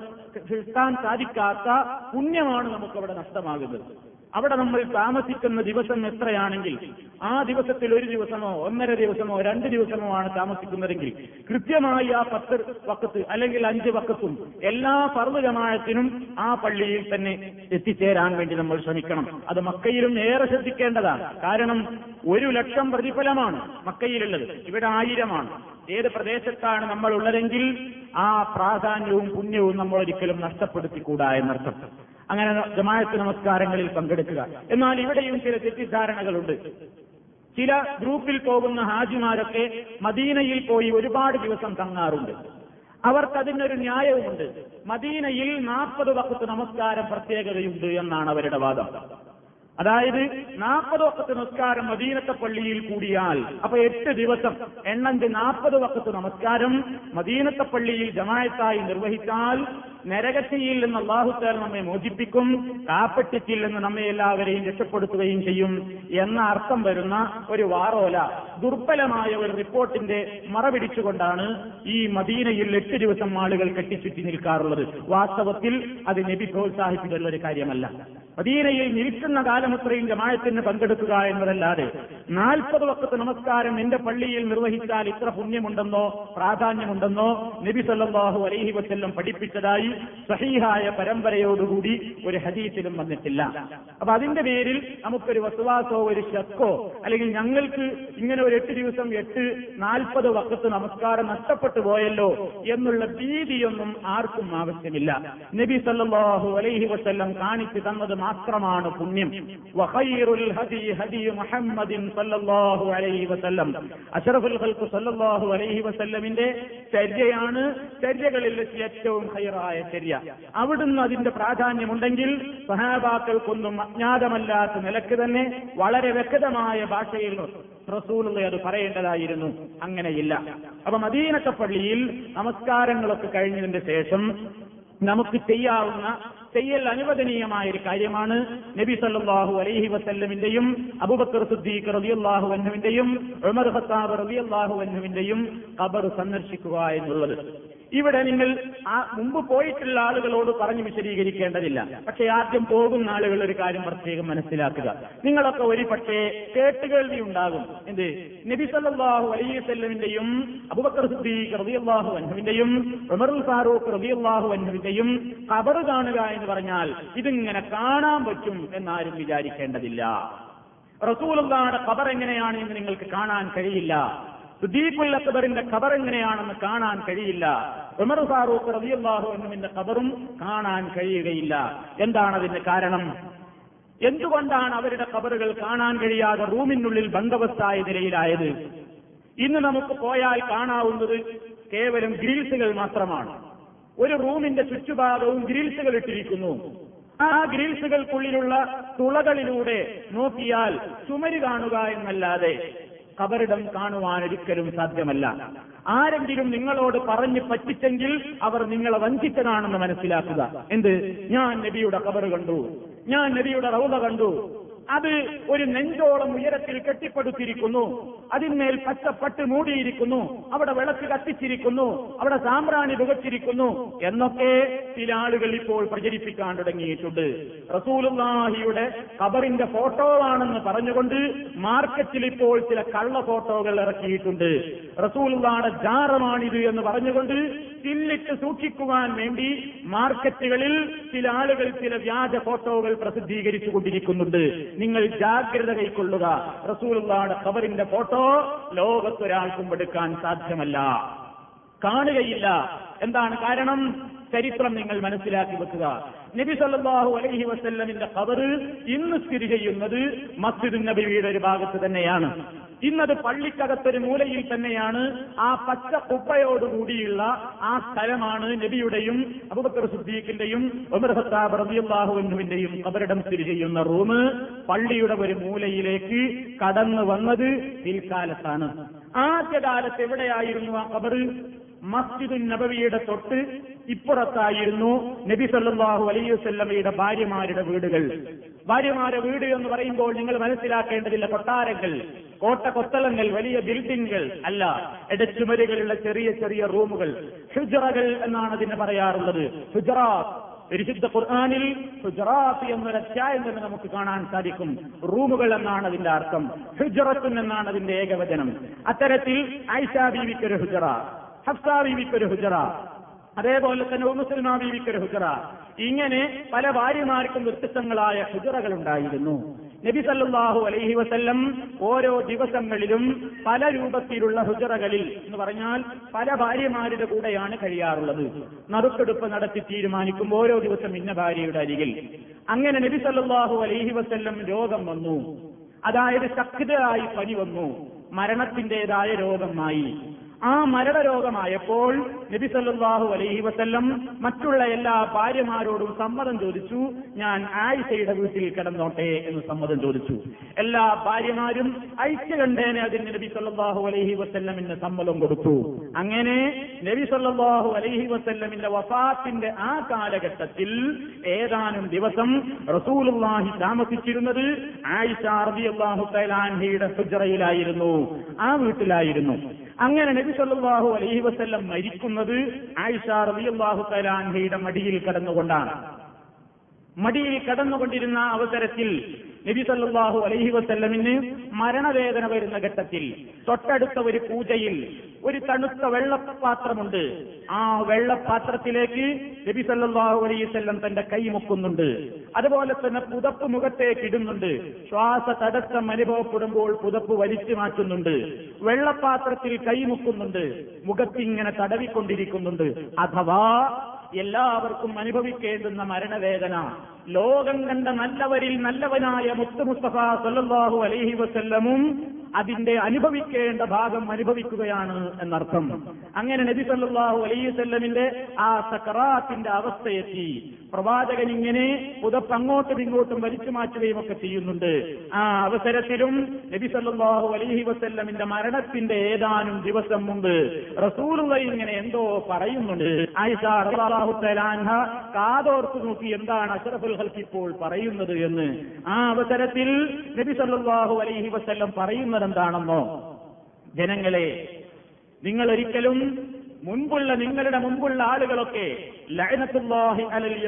കിട്ടാൻ സാധിക്കാത്ത പുണ്യമാണ് നമുക്കവിടെ നഷ്ടമാകുന്നത്. അവിടെ നമ്മൾ താമസിക്കുന്ന ദിവസം എത്രയാണെങ്കിൽ ആ ദിവസത്തിൽ ഒരു ദിവസമോ ഒന്നര ദിവസമോ രണ്ട് ദിവസമോ ആണ് താമസിക്കുന്നതെങ്കിൽ കൃത്യമായി ആ പത്ത് വക്കത്ത് അല്ലെങ്കിൽ അഞ്ച് വക്കത്തും എല്ലാ പർവജമായത്തിനും ആ പള്ളിയിൽ തന്നെ എത്തിച്ചേരാൻ വേണ്ടി നമ്മൾ ശ്രമിക്കണം. അത് മക്കയിലും ഏറെ ശ്രദ്ധിക്കേണ്ടതാണ്. കാരണം ഒരു ലക്ഷം പ്രതിഫലമാണ് മക്കയിലുള്ളത്. ഇവിടെ ആയിരമാണ്. ഏത് പ്രദേശത്താണ് നമ്മൾ ഉള്ളതെങ്കിൽ ആ പ്രാധാന്യവും പുണ്യവും നമ്മൾ ഒരിക്കലും നഷ്ടപ്പെടുത്തിക്കൂടാ എന്നർത്ഥം. അങ്ങനെ ജമായത്ത് നമസ്കാരങ്ങളിൽ പങ്കെടുക്കുക. എന്നാൽ ഇവിടെയും ചില തെറ്റിദ്ധാരണകളുണ്ട്. ചില ഗ്രൂപ്പിൽ പോകുന്ന ഹാജിമാരൊക്കെ മദീനയിൽ പോയി ഒരുപാട് ദിവസം തങ്ങാറുണ്ട്. അവർക്കതിനൊരു ന്യായവുമുണ്ട്. മദീനയിൽ നാൽപ്പത് വക്കത്ത് നമസ്കാരം പ്രത്യേകതയുണ്ട് എന്നാണ് അവരുടെ വാദം. അതായത് നാൽപ്പത് വക്കത്ത് നമസ്കാരം മദീനത്തെ പള്ളിയിൽ കൂടിയാൽ അപ്പൊ എട്ട് ദിവസം എണ്ണഞ്ച് നാൽപ്പത് വക്കത്ത് നമസ്കാരം മദീനത്തെ പള്ളിയിൽ ജമായത്തായി നിർവഹിച്ചാൽ നരകത്തിയിൽ നിന്ന് അള്ളാഹുത്താൽ നമ്മെ മോചിപ്പിക്കും കാപ്പറ്റിച്ചിൽ നിന്ന് നമ്മെ എല്ലാവരെയും രക്ഷപ്പെടുത്തുകയും ചെയ്യും എന്ന അർത്ഥം വരുന്ന ഒരു വാറോല ദുർബലമായ ഒരു റിപ്പോർട്ടിന്റെ മറപിടിച്ചുകൊണ്ടാണ് ഈ മദീനയിൽ എട്ട് ദിവസം ആളുകൾ കെട്ടിച്ചുറ്റി നിൽക്കാറുള്ളത്. വാസ്തവത്തിൽ അത് നബി പ്രോത്സാഹിപ്പിക്കുന്ന ഒരു കാര്യമല്ല. മദീനയിൽ നിൽക്കുന്ന കാലമത്രയും ജമായത്തിന് പങ്കെടുക്കുക എന്നതല്ലാതെ നാൽപ്പത് വക്കത്ത് നമസ്കാരം എന്റെ പള്ളിയിൽ നിർവഹിച്ചാൽ ഇത്ര പുണ്യമുണ്ടെന്നോ പ്രാധാന്യമുണ്ടെന്നോ നബി സല്ലാഹു അലൈഹി വസ്ല്ലം പഠിപ്പിച്ചതായി സഹീഹായ പരമ്പരയോടുകൂടി ഒരു ഹദീസിലും വന്നിട്ടില്ല. അപ്പൊ അതിന്റെ പേരിൽ നമുക്കൊരു വസുവാസോ ഒരു ശക്കോ അല്ലെങ്കിൽ ഞങ്ങൾക്ക് ഇങ്ങനെ ഒരു എട്ട് ദിവസം എട്ട് നാൽപ്പത് വക്കത്ത് നമസ്കാരം നഷ്ടപ്പെട്ടു പോയല്ലോ എന്നുള്ള ഭീതിയൊന്നും ആർക്കും ആവശ്യമില്ല. നബി സല്ലാഹു അലൈഹി വസ്ല്ലം കാണിച്ചു തന്നത് മാത്രമാണ് പുണ്യം. അഷറഫുൽ അലൈഹി വസല്ലമിന്റെ ചര്യയാണ് ചര്യകളിൽ ഏറ്റവും ഹൈറായ ചര്യ അവിടുന്ന് അതിന്റെ പ്രാധാന്യമുണ്ടെങ്കിൽ സഹാബാക്കൾക്കൊന്നും അജ്ഞാതമല്ലാത്ത നിലയ്ക്ക് തന്നെ വളരെ വ്യക്തമായ ഭാഷയിൽ റസൂലുള്ള അത് പറയേണ്ടതായിരുന്നു. അങ്ങനെയില്ല. അപ്പൊ മദീനത്തെ പള്ളിയിൽ നമസ്കാരങ്ങളൊക്കെ കഴിഞ്ഞതിന്റെ ശേഷം നമുക്ക് ചെയ്യാവുന്ന ചെയ്യൽ അനുവദനീയമായ ഒരു കാര്യമാണ് നബി സല്ലാഹു അലൈഹി വസല്ലമിന്റെയും അബൂബക്കർ സുദ്ദീഖ് റളിയല്ലാഹു വന്നുവിന്റെയും ഉമർ ഖത്താബ് റളിയല്ലാഹു വന്നുവിന്റെയും ഖബർ സന്ദർശിക്കുക എന്നുള്ളത്. ഇവിടെ നിങ്ങൾ ആ മുമ്പ് പോയിട്ടുള്ള ആളുകളോട് പറഞ്ഞു വിശദീകരിക്കേണ്ടതില്ല. പക്ഷേ ആദ്യം പോകുന്ന ആളുകൾ ഒരു കാര്യം പ്രത്യേകം മനസ്സിലാക്കുക. നിങ്ങളൊക്കെ ഒരു പക്ഷേ കേട്ടുകേൾവി ഉണ്ടാകും. എന്ത്? നബി സല്ലല്ലാഹു അലൈഹി വസല്ലമിന്റെയും അബൂബക്കർ സിദ്ദീഖ് റളിയല്ലാഹു അൻഹുവിന്റെയും ഉമറുൽ ഫാറൂഖ് റളിയല്ലാഹു അൻഹുവിന്റെയും കബർ കാണുക എന്ന് പറഞ്ഞാൽ ഇതിങ്ങനെ കാണാൻ പറ്റും എന്നാരും വിചാരിക്കേണ്ടതില്ല. റസൂലുള്ളായുടെ ഖബർ എങ്ങനെയാണ് എന്ന് നിങ്ങൾക്ക് കാണാൻ കഴിയില്ല. സുദീഖുൽ അക്ബറിന്റെ ഖബർ എങ്ങനെയാണെന്ന് കാണാൻ കഴിയില്ല. ഉമർ ഫാറൂഖ് റബിയുള്ളാഹു അൻഹുവിന്റെ ഖബറും കാണാൻ കഴിയുകയില്ല. എന്താണ് അതിന്റെ കാരണം? എന്തുകൊണ്ടാണ് അവരുടെ ഖബറുകൾ കാണാൻ കഴിയാതെ റൂമിനുള്ളിൽ ബന്ധവസ്ഥായ നിലയിലായത്? ഇന്ന് നമുക്ക് പോയാൽ കാണാവുന്നത് കേവലം ഗ്രിൽസുകൾ മാത്രമാണ്. ഒരു റൂമിന്റെ ചുറ്റുഭാഗവും ഗ്രിൽസുകൾ ഇട്ടിരിക്കുന്നു. ആ ഗ്രിൽസുകൾക്കുള്ളിലുള്ള തുളകളിലൂടെ നോക്കിയാൽ ചുമര് കാണുക എന്നല്ലാതെ കബറിടം കാണുവാൻ ഒരിക്കലും സാധ്യമല്ല. ആരെങ്കിലും നിങ്ങളോട് പറഞ്ഞു പറ്റിച്ചെങ്കിൽ അവർ നിങ്ങളെ വഞ്ചിച്ചതാണെന്ന് മനസ്സിലാക്കുക. എന്ത്? ഞാൻ നബിയുടെ കബറ് കണ്ടു. ഞാൻ നബിയുടെ റൗദ കണ്ടു. അത് ഒരു നെഞ്ചോളം ഉയരത്തിൽ കെട്ടിപ്പടുത്തിരിക്കുന്നു. അതിന്മേൽ പച്ചപ്പട്ട് മൂടിയിരിക്കുന്നു. അവിടെ വിളക്ക് കത്തിച്ചിരിക്കുന്നു. അവിടെ സാമ്പ്രാണി പുകച്ചിരിക്കുന്നു. എന്നൊക്കെ ചില ആളുകൾ ഇപ്പോൾ പ്രചരിപ്പിക്കാൻ തുടങ്ങിയിട്ടുണ്ട്. റസൂലുല്ലാഹിയുടെ ഖബറിന്റെ ഫോട്ടോ ആണെന്ന് പറഞ്ഞുകൊണ്ട് മാർക്കറ്റിൽ ഇപ്പോൾ ചില കള്ള ഫോട്ടോകൾ ഇറക്കിയിട്ടുണ്ട്. റസൂലുള്ളാടെ ജാറമാണിത് എന്ന് പറഞ്ഞുകൊണ്ട് ചില്ലിട്ട് സൂക്ഷിക്കുവാൻ വേണ്ടി മാർക്കറ്റുകളിൽ ചില ആളുകൾ ചില വ്യാജ ഫോട്ടോകൾ പ്രസിദ്ധീകരിച്ചു കൊണ്ടിരിക്കുന്നുണ്ട് നിങ്ങൾ ജാഗ്രത കൈക്കൊള്ളുക റസൂലുള്ളാടെ ഖബറിന്റെ ഫോട്ടോ ലോകത്തൊരാൾക്കും എടുക്കാൻ സാധ്യമല്ല. കാണുകയില്ല. എന്താണ് കാരണം? ചരിത്രം നിങ്ങൾ മനസ്സിലാക്കി വെക്കുക. നബി സല്ലാഹു അലൈഹി വസ്ല്ലമിന്റെ ഖബർ ഇന്ന് സ്ഥിതി ചെയ്യുന്നത് മസ്ജിദ് നബിയുടെ ഒരു ഭാഗത്ത് തന്നെയാണ്. ഇന്നത് പള്ളിക്കകത്തൊരു മൂലയിൽ തന്നെയാണ് ആ പച്ച കുപ്പയോടുകൂടിയുള്ള ആ സ്ഥലമാണ് നബിയുടെയും അബുബക്കർ സുദ്ദീഖിന്റെയും ഒമർഹത്താബ് ഖത്താബ് അവരിടം സ്ഥിതി ചെയ്യുന്ന റൂം പള്ളിയുടെ ഒരു മൂലയിലേക്ക് കടന്നു വന്നത് പിൽക്കാലത്താണ്. ആദ്യകാലത്ത് എവിടെയായിരുന്നു ആ ഖബറ് മസ്ജിദ് നബവിയുടെ തൊട്ട് ഇപ്പുറത്തായിരുന്നു നബി സല്ലാഹു അലൈഹി വസല്ലമയുടെ ഭാര്യമാരുടെ വീടുകൾ. ഭാര്യമാരുടെ വീട് എന്ന് പറയുമ്പോൾ നിങ്ങൾ മനസ്സിലാക്കേണ്ടതില്ല കൊട്ടാരങ്ങൾ കോട്ട കൊത്തളങ്ങൾ വലിയ ബിൽഡിംഗുകൾ അല്ല ഇടച്ചുമരുകളുള്ള ചെറിയ ചെറിയ റൂമുകൾ. ഹുജറകൾ എന്നാണ് അതിന് പറയാറുള്ളത്. ഹുജറാത്ത് പരിശുദ്ധ ഖുർആാനിൽ ഹുജറാത്ത് എന്നൊരു അധ്യായം തന്നെ നമുക്ക് കാണാൻ സാധിക്കും. റൂമുകൾ എന്നാണ് അതിന്റെ അർത്ഥം. ഹുജറത്തുൻ എന്നാണ് അതിന്റെ ഏകവചനം. അത്തരത്തിൽ ഐഷാ ബീവിക്കൊരു ഹുജറ. ഹഫ്സ ബീവിക്കൊരു ഹുജറ. അതേപോലെ തന്നെ ഉമുസൽമാ ബീവിക്കൊരു ഹുജറ. ഇങ്ങനെ പല ഭാര്യമാർക്കും വ്യത്യസ്തങ്ങളായ ഹുജറകൾ ഉണ്ടായിരുന്നു നബി സല്ലാഹു അലൈഹി വസല്ലം ഓരോ ദിവസങ്ങളിലും പല രൂപത്തിലുള്ള ഹുജറകളിൽ എന്ന് പറഞ്ഞാൽ പല ഭാര്യമാരുടെ കൂടെയാണ് കഴിയാറുള്ളത്. നറുക്കെടുപ്പ് നടത്തി തീരുമാനിക്കും ഓരോ ദിവസം ഇന്ന ഭാര്യയുടെ അരികിൽ. അങ്ങനെ നബി സല്ലാഹു അലൈഹി വസല്ലം രോഗം വന്നു. അതായത് ശക്തരായി പനി വന്നു. മരണത്തിന്റേതായ രോഗമായി. ആ മരണരോഗമായപ്പോൾ നബി സല്ലാഹു അലൈഹി വസല്ലം മറ്റുള്ള എല്ലാ ഭാര്യമാരോടും സമ്മതം ചോദിച്ചു ഞാൻ ആയിഷയുടെ വീട്ടിൽ കിടന്നോട്ടെ എന്ന് സമ്മതം ചോദിച്ചു. എല്ലാ ഭാര്യമാരും ഐക്യകണ്ഠേന അതിന് നബി സല്ലാഹു അലൈഹി വസല്ലമിന് സമ്മതം കൊടുത്തു. അങ്ങനെ നബി സല്ലാഹു അലൈഹി വസല്ലമിന്റെ വഫാത്തിന്റെ ആ കാലഘട്ടത്തിൽ ഏതാനും ദിവസം റസൂലുള്ളാഹി താമസിച്ചിരുന്നത് ആയിഷ തആല അൻഹയുടെ ഹുജ്റയിലായിരുന്നു. ആ വീട്ടിലായിരുന്നു. അങ്ങനെ നബി സല്ലാഹു അലൈഹി വസ്ല്ലം മരിക്കുന്നത് ആയിഷ റളിയല്ലാഹു തആല മടിയിൽ കടന്നുകൊണ്ടാണ്. മടിയിൽ കടന്നുകൊണ്ടിരുന്ന അവസരത്തിൽ നബി സല്ലാഹു അലൈഹി വസ്ല്ലമിന് മരണവേദന വരുന്ന ഘട്ടത്തിൽ തൊട്ടടുത്ത ഒരു പൂജയിൽ ഒരു തണുത്ത വെള്ളപാത്രമുണ്ട് ആ വെള്ളപാത്രത്തിലേക്ക് നബി സല്ലാഹു അലൈഹി വസല്ലം തന്റെ കൈ മുക്കുന്നുണ്ട്. അതുപോലെ തന്നെ പുതപ്പ് മുഖത്തേക്ക് ഇടുന്നുണ്ട്. ശ്വാസ തടസ്സം അനുഭവപ്പെടുമ്പോൾ പുതപ്പ് വലിച്ചു മാറ്റുന്നുണ്ട്. വെള്ളപാത്രത്തിൽ കൈ മുക്കുന്നുണ്ട്. മുഖത്തിങ്ങനെ തടവിക്കൊണ്ടിരിക്കുന്നുണ്ട്. അഥവാ എല്ലാവർക്കും അനുഭവിക്കേണ്ടുന്ന മരണവേദന. ലോകം കണ്ട നല്ലവരിൽ നല്ലവനായ മുത്തു മുസ്തഫ സല്ലാഹു അലൈഹി വസല്ലമും അതിന്റെ അനുഭവിക്കേണ്ട ഭാഗം അനുഭവിക്കുകയാണ് എന്നർത്ഥം. അങ്ങനെ നബി സല്ലാഹു അലൈഹി വല്ലമിന്റെ ആ സക്കറാത്തിന്റെ അവസ്ഥയെത്തി. പ്രവാചകൻ ഇങ്ങനെ പുതപ്പ് അങ്ങോട്ടും ഇങ്ങോട്ടും വലിച്ചു മാറ്റുകയും ഒക്കെ ചെയ്യുന്നുണ്ട്. ആ അവസരത്തിലും നബി സല്ലാഹു അലഹി വസ്ല്ലമിന്റെ മരണത്തിന്റെ ഏതാനും ദിവസം മുമ്പ് റസൂലുള്ള ഇങ്ങനെ എന്തോ പറയുന്നുണ്ട്. കാതോർത്ത് നോക്കി എന്താണ് അഷറഫുൽ ഹൽക്ക് ഇപ്പോൾ പറയുന്നത് എന്ന്. ആ അവസരത്തിൽ നബി സല്ലാഹു അലഹി വസ്ല്ലം പറയുന്നത് എന്താണെന്നോ ജനങ്ങളെ നിങ്ങൾ ഒരിക്കലും മുൻപുള്ള നിങ്ങളുടെ മുൻപുള്ള ആളുകളൊക്കെ ലഅനത്തുല്ലാഹി അലൽ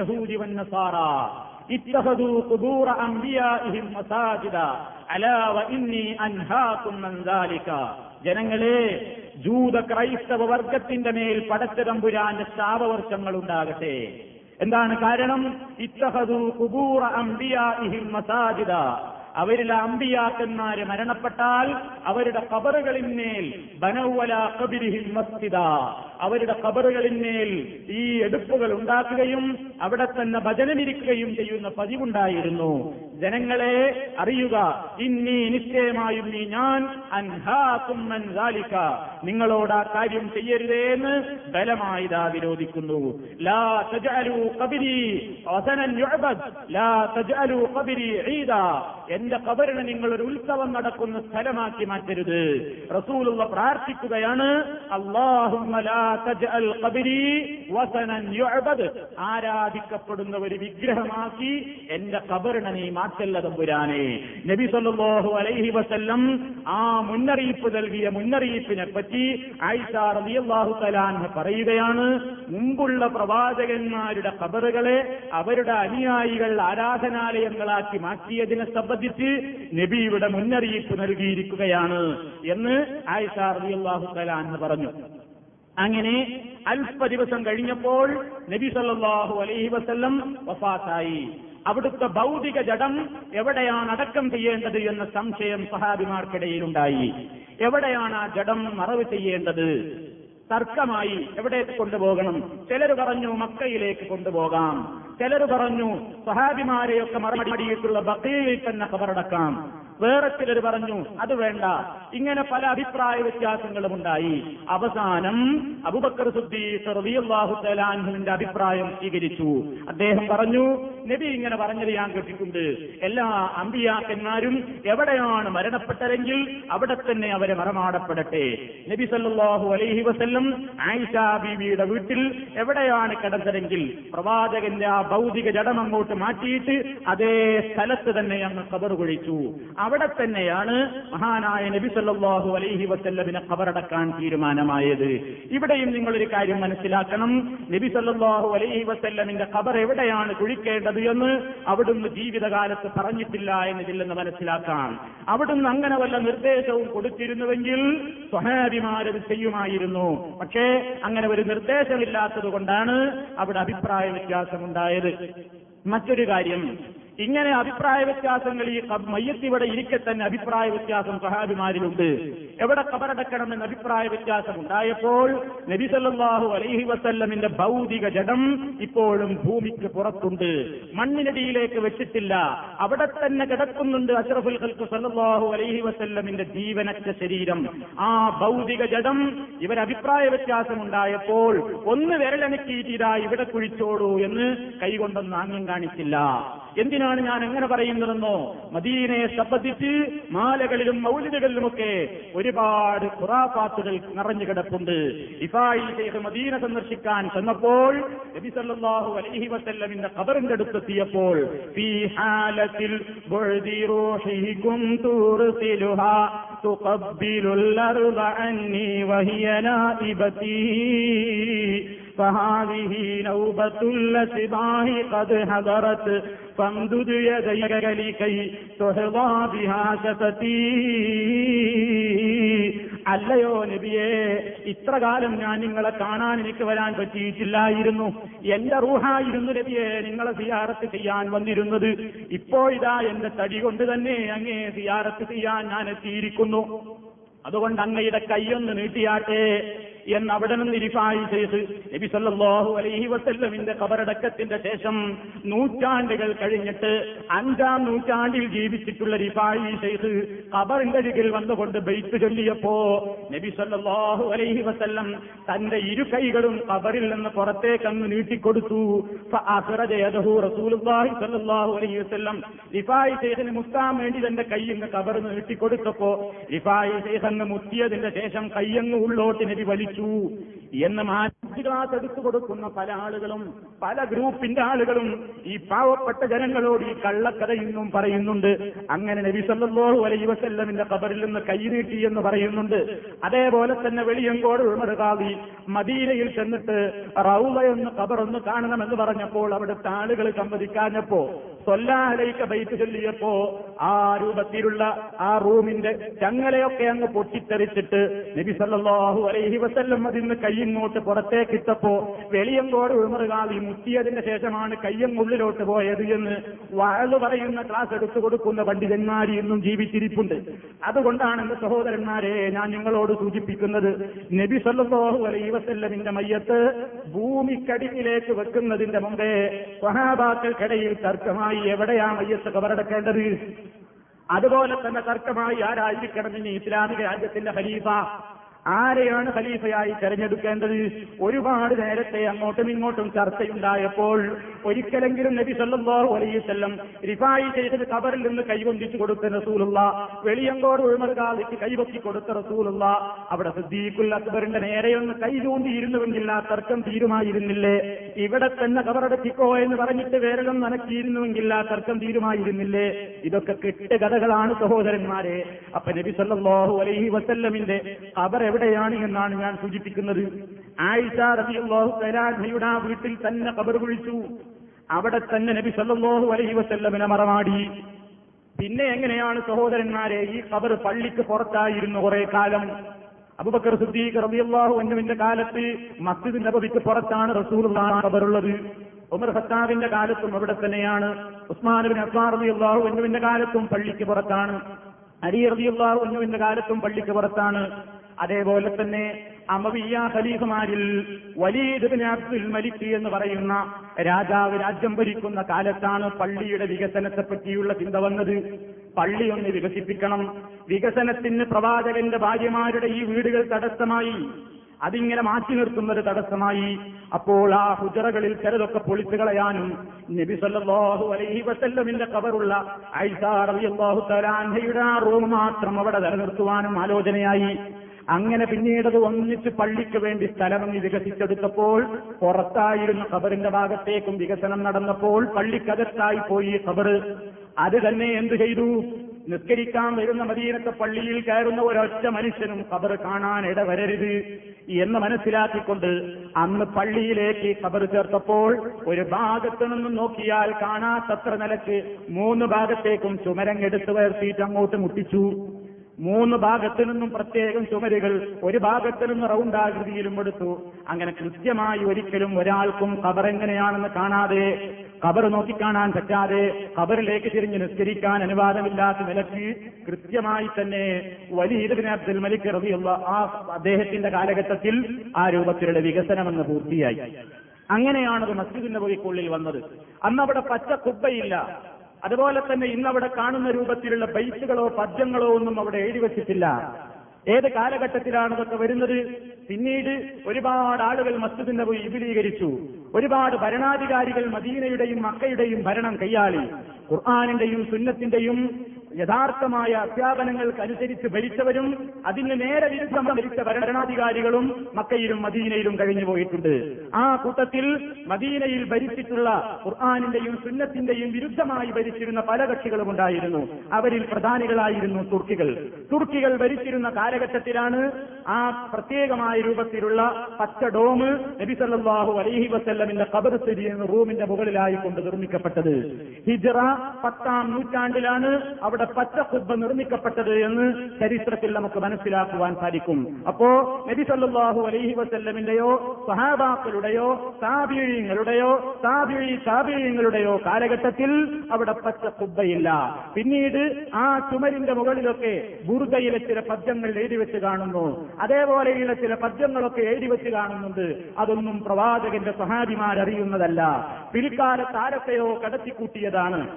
അംബിയാഇഹിം ഇന്നി ജനങ്ങളെ ജൂത ക്രൈസ്തവ വർഗത്തിന്റെ മേൽ പടച്ചതമ്പുരാന്റെ ശാപവർഷങ്ങൾ ഉണ്ടാകട്ടെ. എന്താണ് കാരണം? ഇത്തഹദു കുബൂറ അംബിയാഇഹിം മസാജിദ. അവരിലെ അമ്പിയാക്കന്മാര് മരണപ്പെട്ടാൽ അവരുടെ കബറുകളിന്മേൽ ബനൗവല കബിരിഹിൽ മസ്തിദ അവരുടെ കബറുകളിന്മേൽ ഈ എടുപ്പുകൾ ഉണ്ടാക്കുകയും അവിടെ തന്നെ ഭജനമിരിക്കുകയും ചെയ്യുന്ന പതിവുണ്ടായിരുന്നു. ജനങ്ങളെ അറിയുക ഇന്നി നിശ്ചയമായും നീ ഞാൻ അൻഹാക്കുമ്മൻ നിങ്ങളോട് ആ കാര്യം ചെയ്യരുതേന്ന് ബലമായിതാ വിരോധിക്കുന്നു. ലാ തജാലു കബിരി ലാ തജാലു കബിരി ഈദ. എന്റെ കബറിനെ നിങ്ങൾ ഒരു ഉത്സവം നടക്കുന്ന സ്ഥലമാക്കി മാറ്റരുത്. റസൂലുള്ള പ്രാർത്ഥിക്കുകയാണ് ആരാധിക്കപ്പെടുന്ന ഒരു വിഗ്രഹമാക്കി എന്റെ കബറിനെ നീ മാറ്റല്ല തമ്പുരാനെ. നബി സല്ലല്ലാഹു അലൈഹി വസല്ലം ആ മുന്നറിയിപ്പ് നൽകിയ മുന്നറിയിപ്പിനെ പറ്റി ആയിഷ റളിയല്ലാഹു തആല പറയുകയാണ് മുമ്പുള്ള പ്രവാചകന്മാരുടെ കബറുകളെ അവരുടെ അനുയായികൾ ആരാധനാലയങ്ങളാക്കി മാറ്റിയതിനെ സംബന്ധിച്ച് നബിയുടെ മുന്നറിയിപ്പ് നൽകിയിരിക്കുകയാണ് എന്ന് ആയിഷ റളിയല്ലാഹു തആല പറഞ്ഞു. അങ്ങനെ അല്പ ദിവസം കഴിഞ്ഞപ്പോൾ നബി സല്ലാഹു അലൈഹി വസ്ല്ലം വഫാത്തായി. അവിടുത്തെ ഭൗതിക ജഡം എവിടെയാണ് അടക്കം ചെയ്യേണ്ടത് എന്ന സംശയം സഹാബിമാർക്കിടയിലുണ്ടായി. എവിടെയാണ് ആ ജഡം മറവ് ചെയ്യേണ്ടത്? തർക്കമായി എവിടേക്ക് കൊണ്ടുപോകണം? ചിലർ പറഞ്ഞു മക്കയിലേക്ക് കൊണ്ടുപോകാം. ചിലർ പറഞ്ഞു സഹാബിമാരെയൊക്കെ മറുപടിയിട്ടുള്ള ബക്കയിൽ തന്നെ കബറടക്കാം വേറെ ചിലർ പറഞ്ഞു അത് വേണ്ട. ഇങ്ങനെ പല അഭിപ്രായ വ്യത്യാസങ്ങളും ഉണ്ടായി. അവസാനം അബുബക്കർ സുദ്ദീഖ് റളിയല്ലാഹു തആലാൻഹുവിന്റെ അഭിപ്രായം സ്വീകരിച്ചു. അദ്ദേഹം പറഞ്ഞു നബി ഇങ്ങനെ പറഞ്ഞത് ഞാൻ കേട്ടിട്ടുണ്ട്. എല്ലാ അമ്പിയാക്കന്മാരും എവിടെയാണ് മരണപ്പെട്ടതെങ്കിൽ അവിടെ തന്നെ അവരെ മറമാടപ്പെടട്ടെ. നബി സല്ലാഹു അലൈഹി വസ്ല്ലം ആയിഷ ബീവിയുടെ വീട്ടിൽ എവിടെയാണ് കിടന്നതെങ്കിൽ പ്രവാചകന്റെ ആ ഭൗതിക ജഡം അങ്ങോട്ട് മാറ്റിയിട്ട് അതേ സ്ഥലത്ത് തന്നെ അങ്ങ് കബർ കുഴിച്ചു. അവിടെ തന്നെയാണ് മഹാനായ നബി സല്ലാഹു അലൈഹി വസല്ലമിനെ കബറടക്കാൻ തീരുമാനമായത്. ഇവിടെയും നിങ്ങളൊരു കാര്യം മനസ്സിലാക്കണം. നബി സല്ലാഹു അലൈഹി വസല്ലമിന്റെ കബർ എവിടെയാണ് കുഴിക്കേണ്ടത് എന്ന് അവിടുന്ന് ജീവിതകാലത്ത് പറഞ്ഞിട്ടില്ല എന്നതില്ലെന്ന് മനസ്സിലാക്കാം. അവിടുന്ന് അങ്ങനെ വല്ല നിർദ്ദേശവും കൊടുത്തിരുന്നുവെങ്കിൽ സ്വഹാബിമാരത് ചെയ്യുമായിരുന്നു. പക്ഷേ അങ്ങനെ ഒരു നിർദ്ദേശമില്ലാത്തത് കൊണ്ടാണ് അവിടെ അഭിപ്രായ വ്യത്യാസമുണ്ടായത്. മറ്റൊരു കാര്യം ഇങ്ങനെ അഭിപ്രായ വ്യത്യാസങ്ങൾ ഈ മയ്യത്തിവിടെ ഇരിക്കെ തന്നെ അഭിപ്രായ വ്യത്യാസം സഹാബിമാരിലുണ്ട്. എവിടെ കബറടക്കണം എന്ന അഭിപ്രായ വ്യത്യാസം ഉണ്ടായപ്പോൾ നബിസല്ലാഹു അലൈഹി വസല്ലമിന്റെ ഭൗതിക ജഡം ഇപ്പോഴും ഭൂമിക്ക് പുറത്തുണ്ട്. മണ്ണിനടിയിലേക്ക് വെച്ചിട്ടില്ല. അവിടെ തന്നെ കിടക്കുന്നുണ്ട് അഷറഫുൽ ഖൽക്ക് സല്ലാഹു അലൈഹി വസല്ലമിന്റെ ജീവനറ്റ ശരീരം. ആ ഭൗതിക ജഡം ഇവർ അഭിപ്രായ വ്യത്യാസം ഉണ്ടായപ്പോൾ ഒന്ന് വിരലണക്കിയിട്ടിതാ ഇവിടെ കുഴിച്ചോളൂ എന്ന് കൈകൊണ്ടൊന്നും ആംഗ്യം കാണിച്ചില്ല. എന്തിനാണ് ഞാൻ എങ്ങനെ പറയുന്നതെന്നോ മദീനയെ സംബന്ധിച്ച് മാലകളിലും മൗലികകളിലുമൊക്കെ ഒരുപാട് ഖുറാഫാത്തുകൾ നിറഞ്ഞു കിടപ്പുണ്ട്. ഇഫായി ചെയ്ത് മദീന സന്ദർശിക്കാൻ ചെന്നപ്പോൾ നബി അലഹി വസല്ലമിന്റെ ഖബറിന്റെ അടുത്തെത്തിയപ്പോൾ കുന്തു ഉർസിലുഹാ തുഖബ്ബിലുൽ അർള അന്നി വഹിയ നാഇബതി فهذه نوبة الأشباه قد حضرت فامدد يديك لكي تحظى بها شفتي അല്ലയോ നബിയെ ഇത്ര കാലം ഞാൻ നിങ്ങളെ കാണാൻ എനിക്ക് വരാൻ പറ്റിയിട്ടില്ലായിരുന്നു എന്റെ റൂഹായിരുന്നു നബിയെ നിങ്ങളെ സിയാറത്ത് ചെയ്യാൻ വന്നിരുന്നത് ഇപ്പോഴിതാ എന്റെ തടി കൊണ്ട് തന്നെ അങ്ങേ സിയാറത്ത് ചെയ്യാൻ ഞാൻ എത്തിയിരിക്കുന്നു അതുകൊണ്ട് അങ്ങയുടെ കൈയൊന്ന് നീട്ടിയാട്ടെ എന്ന് അവിടെ നിന്ന് ഇരിഫായി ചെയ്ത് നബി സല്ലല്ലാഹു അലൈഹി വസല്ലമിന്റെ കബറടക്കത്തിന്റെ ശേഷം നൂറ്റാണ്ടുകൾ കഴിഞ്ഞിട്ട് അഞ്ചാം നൂറ്റാണ്ടിൽ ജീവിച്ചിട്ടുള്ള റിഫായി ചെയ്ത് കബറിന്റെ അരികിൽ വന്നുകൊണ്ട് ബെയ്ത്ത് ചൊല്ലിയപ്പോ നബി സല്ലല്ലാഹു അലൈഹി വസല്ലം തന്റെ ഇരു കൈകളും കബറിൽ നിന്ന് പുറത്തേക്ക് അങ്ങ് നീട്ടിക്കൊടുത്തു. അലൈഹി വസല്ലം. റിഫായി മുത്താൻ വേണ്ടി തന്റെ കൈ ഇങ്ങ് നീട്ടിക്കൊടുത്തപ്പോ റിഫായി ചെയ്തെന്ന് മുത്തിയതിന്റെ ശേഷം കൈയങ്ങ് ഉള്ളോട്ട് നബി വലിച്ചു مجهول എന്ന് മാറ്റിക്ലാസ് എടുത്തു കൊടുക്കുന്ന പല ആളുകളും പല ഗ്രൂപ്പിന്റെ ആളുകളും ഈ പാവപ്പെട്ട ജനങ്ങളോട് ഈ കള്ളക്കഥ ഇന്നും പറയുന്നുണ്ട്. അങ്ങനെ നബി സല്ലല്ലാഹു അലൈഹി വസല്ലമിന്റെ ഖബറിൽ നിന്ന് കൈനീട്ടി എന്ന് പറയുന്നുണ്ട്. അതേപോലെ തന്നെ വെളിയങ്കോട് ഉൾമറുകാവി മദീനയിൽ ചെന്നിട്ട് റൗള എന്ന് കബറൊന്ന് കാണണമെന്ന് പറഞ്ഞപ്പോൾ അവിടുത്തെ ആളുകൾ സമ്മതിക്കാഞ്ഞപ്പോ സ്വല്ലാഹലേക്ക് ബൈത്ത് ചൊല്ലിയപ്പോ ആ രൂപത്തിലുള്ള ആ റൂമിന്റെ ചങ്ങലയൊക്കെ അങ്ങ് പൊട്ടിത്തെറിച്ചിട്ട് നബി സല്ലല്ലാഹു അലൈഹി വസല്ലം അതിന്ന് കൈയിങ്ങോട്ട് പുറത്തേക്ക് ഇട്ടപ്പോ വെളിയങ്കോട് ഉമറുകാതി മുത്തിയതിന്റെ ശേഷമാണ് കയ്യം ഉള്ളിലോട്ട് പോയത് എന്ന് വാഴ് പറയുന്ന ക്ലാസ് എടുത്തു കൊടുക്കുന്ന പണ്ഡിതന്മാർ ഇന്നും ജീവിച്ചിരിപ്പുണ്ട്. അതുകൊണ്ടാണ് എന്റെ സഹോദരന്മാരെ ഞാൻ നിങ്ങളോട് സൂചിപ്പിക്കുന്നത് നബി സല്ലല്ലാഹു അലൈഹി വസല്ലമിന്റെ മയ്യത്ത് ഭൂമിക്കടിയിലേക്ക് വെക്കുന്നതിന്റെ മുമ്പേ സഹാബാക്കൾക്കിടയിൽ തർക്കമായി എവിടെയാ മയ്യത്ത് കബറടക്കേണ്ടത്? അതുപോലെ തന്നെ തർക്കമായി ആരായിരിക്കണം ഇനി ഇസ്ലാമിക രാജ്യത്തിന്റെ ഖലീഫ? ആരെയാണ് ഖലീഫയായി തെരഞ്ഞെടുക്കേണ്ടത്? ഒരുപാട് നേരത്തെ അങ്ങോട്ടും ഇങ്ങോട്ടും ചർച്ചയുണ്ടായപ്പോൾ ഒരിക്കലെങ്കിലും നബി സല്ലല്ലാഹു അലൈഹി വസല്ലം റിഫായി ചെയ്തത് കബറിൽ നിന്ന് കൈകൊണ്ടിച്ചു കൊടുത്ത റസൂലുള്ള വെളിയങ്കോട് ഉൾമറുകാലിക്ക് കൈവക്കി കൊടുത്ത റസൂലുള്ള അവിടെ സിദ്ദീഖുൽ അക്ബറിന്റെ നേരെയൊന്ന് കൈ ചൂണ്ടിയിരുന്നുവെങ്കിൽ ആ തർക്കം തീരുമായിരുന്നില്ലേ? ഇവിടെ തന്നെ കബറടക്കിക്കോ എന്ന് പറഞ്ഞിട്ട് വേരലും നനക്കിയിരുന്നുവെങ്കിൽ ആ തർക്കം തീരുമായിരുന്നില്ലേ? ഇതൊക്കെ കെട്ടുകഥകളാണ് സഹോദരന്മാരെ. അപ്പൊ നബി സല്ലാഹു അലൈഹി വസല്ലമിന്റെ ഖബർ എവിടെയാണ് എന്നാണ് ഞാൻ സൂചിപ്പിക്കുന്നത്. ആയിഷ റബിയുള്ളാഹു തആലയുടെ ആ വീട്ടിൽ തന്നെ കബർ കുഴിച്ചു. അവിടെ തന്നെ നബി സല്ലാഹു അലഹി വസല്ലമിനെ മറമാടി പിന്നെ എങ്ങനെയാണ് സഹോദരന്മാരെ ഈ കബർ പള്ളിക്ക് പുറത്തായിരുന്നു കുറെ കാലം? അബുബക്കർ സുദ്ദീഖ് റബിയുള്ളാഹു അന്നുവിന്റെ കാലത്ത് മസ്ജിദ് നബവിക്ക് പുറത്താണ് റസൂലുള്ളാഹി കബറുള്ളത് ഉമർ ഖത്താബിന്റെ കാലത്തും അവിടെ തന്നെയാണ്. ഉസ്മാൻ അസ്മാർ റബിയുള്ളാഹു അന്നുവിന്റെ കാലത്തും പള്ളിക്ക് പുറത്താണ്. അലി റബിയുള്ളാഹു അന്നുവിന്റെ കാലത്തും പള്ളിക്ക് പുറത്താണ്. അതേപോലെ തന്നെ അമവിയ ഖലീഫുമാരിൽ വലീദ് ബിൻ അബ്ദുൽ മലിക് എന്ന് പറയുന്ന രാജാവ് രാജ്യം ഭരിക്കുന്ന കാലത്താണ് പള്ളിയുടെ വികസനത്തെ പറ്റിയുള്ള ചിന്ത വന്നത്. പള്ളി ഒന്ന് വികസിപ്പിക്കണം. വികസനത്തിന് പ്രവാചകന്റെ ഭാര്യമാരുടെ ഈ വീടുകൾ തടസ്സമായി. അതിങ്ങനെ മാറ്റി നിർത്തുന്നത് തടസ്സമായി. അപ്പോൾ ആ ഹുജറകളിൽ ചിലതൊക്കെ പൊളിച്ചു കളയാനും നബി അലൈഹി വസല്ലമിന്റെ കബറുള്ള ഐസാർ റളിയല്ലാഹു തആല അൻഹയുടെ ആ റൂം മാത്രം അവിടെ നിലനിർത്തുവാനും ആലോചനയായി. അങ്ങനെ പിന്നീട് അത് ഒന്നിച്ച് പള്ളിക്ക് വേണ്ടി സ്ഥലം വികസിച്ചെടുത്തപ്പോൾ പുറത്തായിരുന്ന ഖബറിന്റെ ഭാഗത്തേക്കും വികസനം നടന്നപ്പോൾ പള്ളിക്കകത്തായി പോയി ഖബർ അത് തന്നെ എന്തു ചെയ്തു? നിസ്കരിക്കാൻ വരുന്ന മദീനത്തെ പള്ളിയിൽ കയറുന്ന ഒരൊറ്റ മനുഷ്യനും ഖബർ കാണാൻ ഇടവരരുത് എന്ന് മനസ്സിലാക്കിക്കൊണ്ട് അന്ന് പള്ളിയിലേക്ക് ഖബർ ചേർത്തപ്പോൾ ഒരു ഭാഗത്തു നിന്നും നോക്കിയാൽ കാണാത്തത്ര നിലയ്ക്ക് മൂന്ന് ഭാഗത്തേക്കും ചുമരങ്ങെടുത്ത് ഉയർത്തിയിട്ട് അങ്ങോട്ട് മുട്ടിച്ചു. മൂന്ന് ഭാഗത്തു നിന്നും പ്രത്യേകം ചുമരുകൾ ഒരു ഭാഗത്തു നിന്ന് റൗണ്ടാകൃതിയിലും എടുത്തു. അങ്ങനെ കൃത്യമായി ഒരിക്കലും ഒരാൾക്കും ഖബർ എങ്ങനെയാണെന്ന് കാണാതെ കബർ നോക്കിക്കാണാൻ പറ്റാതെ കബറിലേക്ക് തിരിഞ്ഞ് നിസ്കരിക്കാൻ അനുവാദമില്ലാത്ത നിലയ്ക്ക് കൃത്യമായി തന്നെ വലിയ അബ്ദുൽ മലിക് റബിയുള്ള ആ അദ്ദേഹത്തിന്റെ കാലഘട്ടത്തിൽ ആ രൂപത്തിലുള്ള വികസനമെന്ന് പൂർത്തിയായി. അങ്ങനെയാണത് മസ്ജിദ് നബവിക്കുള്ളിൽ വന്നത്. അന്നവിടെ പച്ച കുബ്ബയില്ല. അതുപോലെ തന്നെ ഇന്നവിടെ കാണുന്ന രൂപത്തിലുള്ള ബൈറ്റുകളോ പദ്യങ്ങളോ ഒന്നും അവിടെ എഴുതി വച്ചിട്ടില്ല. ഏത് കാലഘട്ടത്തിലാണ് ഇതൊക്കെ വരുന്നത്? പിന്നീട് ഒരുപാട് ആളുകൾ മസ്ജിദിന്റെ പോയി വിപുലീകരിച്ചു. ഒരുപാട് ഭരണാധികാരികൾ മദീനയുടെയും മക്കയുടെയും ഭരണം കൈയാളി. ഖുർആാനിന്റെയും സുന്നത്തിന്റെയും യഥാർത്ഥമായ അധ്യാപനങ്ങൾക്ക് അനുസരിച്ച് ഭരിച്ചവരും അതിന് നേരെ വിരുദ്ധം ഭരിച്ച ഭരണാധികാരികളും മക്കയിലും മദീനയിലും കഴിഞ്ഞു പോയിട്ടുണ്ട്. ആ കൂട്ടത്തിൽ മദീനയിൽ ഭരിച്ചിട്ടുള്ള ഖുർആാനിന്റെയും സുന്നത്തിന്റെയും വിരുദ്ധമായി ഭരിച്ചിരുന്ന പല കക്ഷികളും ഉണ്ടായിരുന്നു. അവരിൽ പ്രധാനികളായിരുന്നു തുർക്കികൾ. തുർക്കികൾ ഭരിച്ചിരുന്ന കാലഘട്ടത്തിലാണ് ആ പ്രത്യേകമായ രൂപത്തിലുള്ള പച്ച ഡോമ് നബിസല്ലാഹു അലഹി വസ്ല്ലമിന്റെ കബർ സ്ഥിതി റൂമിന്റെ മുകളിലായി കൊണ്ട് നിർമ്മിക്കപ്പെട്ടത്. ഹിജറ പത്താം നൂറ്റാണ്ടിലാണ് അവിടെ പച്ച കുബ്ബ നിർമ്മിക്കപ്പെട്ടത് എന്ന് ചരിത്രത്തിൽ നമുക്ക് മനസ്സിലാക്കുവാൻ സാധിക്കും. അപ്പോ നബി സല്ലാഹു അലൈഹി വസല്ലമിന്റെയോ സഹാബാക്കളുടെയോ താപീഴ്യങ്ങളുടെയോ താപീഴി താപീഴ്യങ്ങളുടെയോ കാലഘട്ടത്തിൽ അവിടെ പച്ച കുബ്ബയില്ല പിന്നീട് ആ ചുമരിന്റെ മുകളിലൊക്കെ ബുർദയിലെ ചില പദ്യങ്ങൾ എഴുതി വെച്ച് കാണുന്നു. അതേപോലെയുള്ള ചില പദ്യങ്ങളൊക്കെ എഴുതി വെച്ച് കാണുന്നുണ്ട്. അതൊന്നും പ്രവാചകന്റെ സഹാബിമാരറിയുന്നതല്ല പിൽക്കാല ആരത്തെയോ കടത്തിക്കൂട്ടിയതാണ്.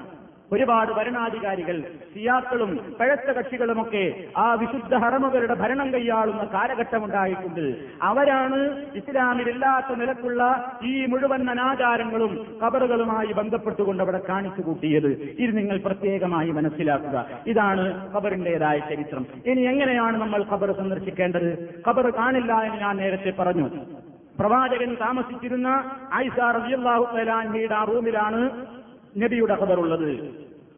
ഒരുപാട് ഭരണാധികാരികൾ സിയാക്കളും പഴത്ത കക്ഷികളുമൊക്കെ ആ വിശുദ്ധ ഹറമുകളുടെ ഭരണം കൈയാളുന്ന കാലഘട്ടമുണ്ടായിട്ടുണ്ട് അവരാണ് ഇസ്ലാമിലില്ലാത്ത നിലക്കുള്ള ഈ മുഴുവൻ അനാചാരങ്ങളും കബറുകളുമായി ബന്ധപ്പെട്ടുകൊണ്ട് അവിടെ കാണിച്ചു കൂട്ടിയത്. ഇത് നിങ്ങൾ പ്രത്യേകമായി മനസ്സിലാക്കുക. ഇതാണ് ഖബറിന്റേതായ ചരിത്രം. ഇനി എങ്ങനെയാണ് നമ്മൾ ഖബർ സന്ദർശിക്കേണ്ടത്? ഖബർ കാണില്ല എന്ന് ഞാൻ നേരത്തെ പറഞ്ഞു. പ്രവാചകൻ താമസിച്ചിരുന്ന ആയിഷ റബിയുള്ള റൂമിലാണ് നബിയുടെ ഖബറുള്ളത്.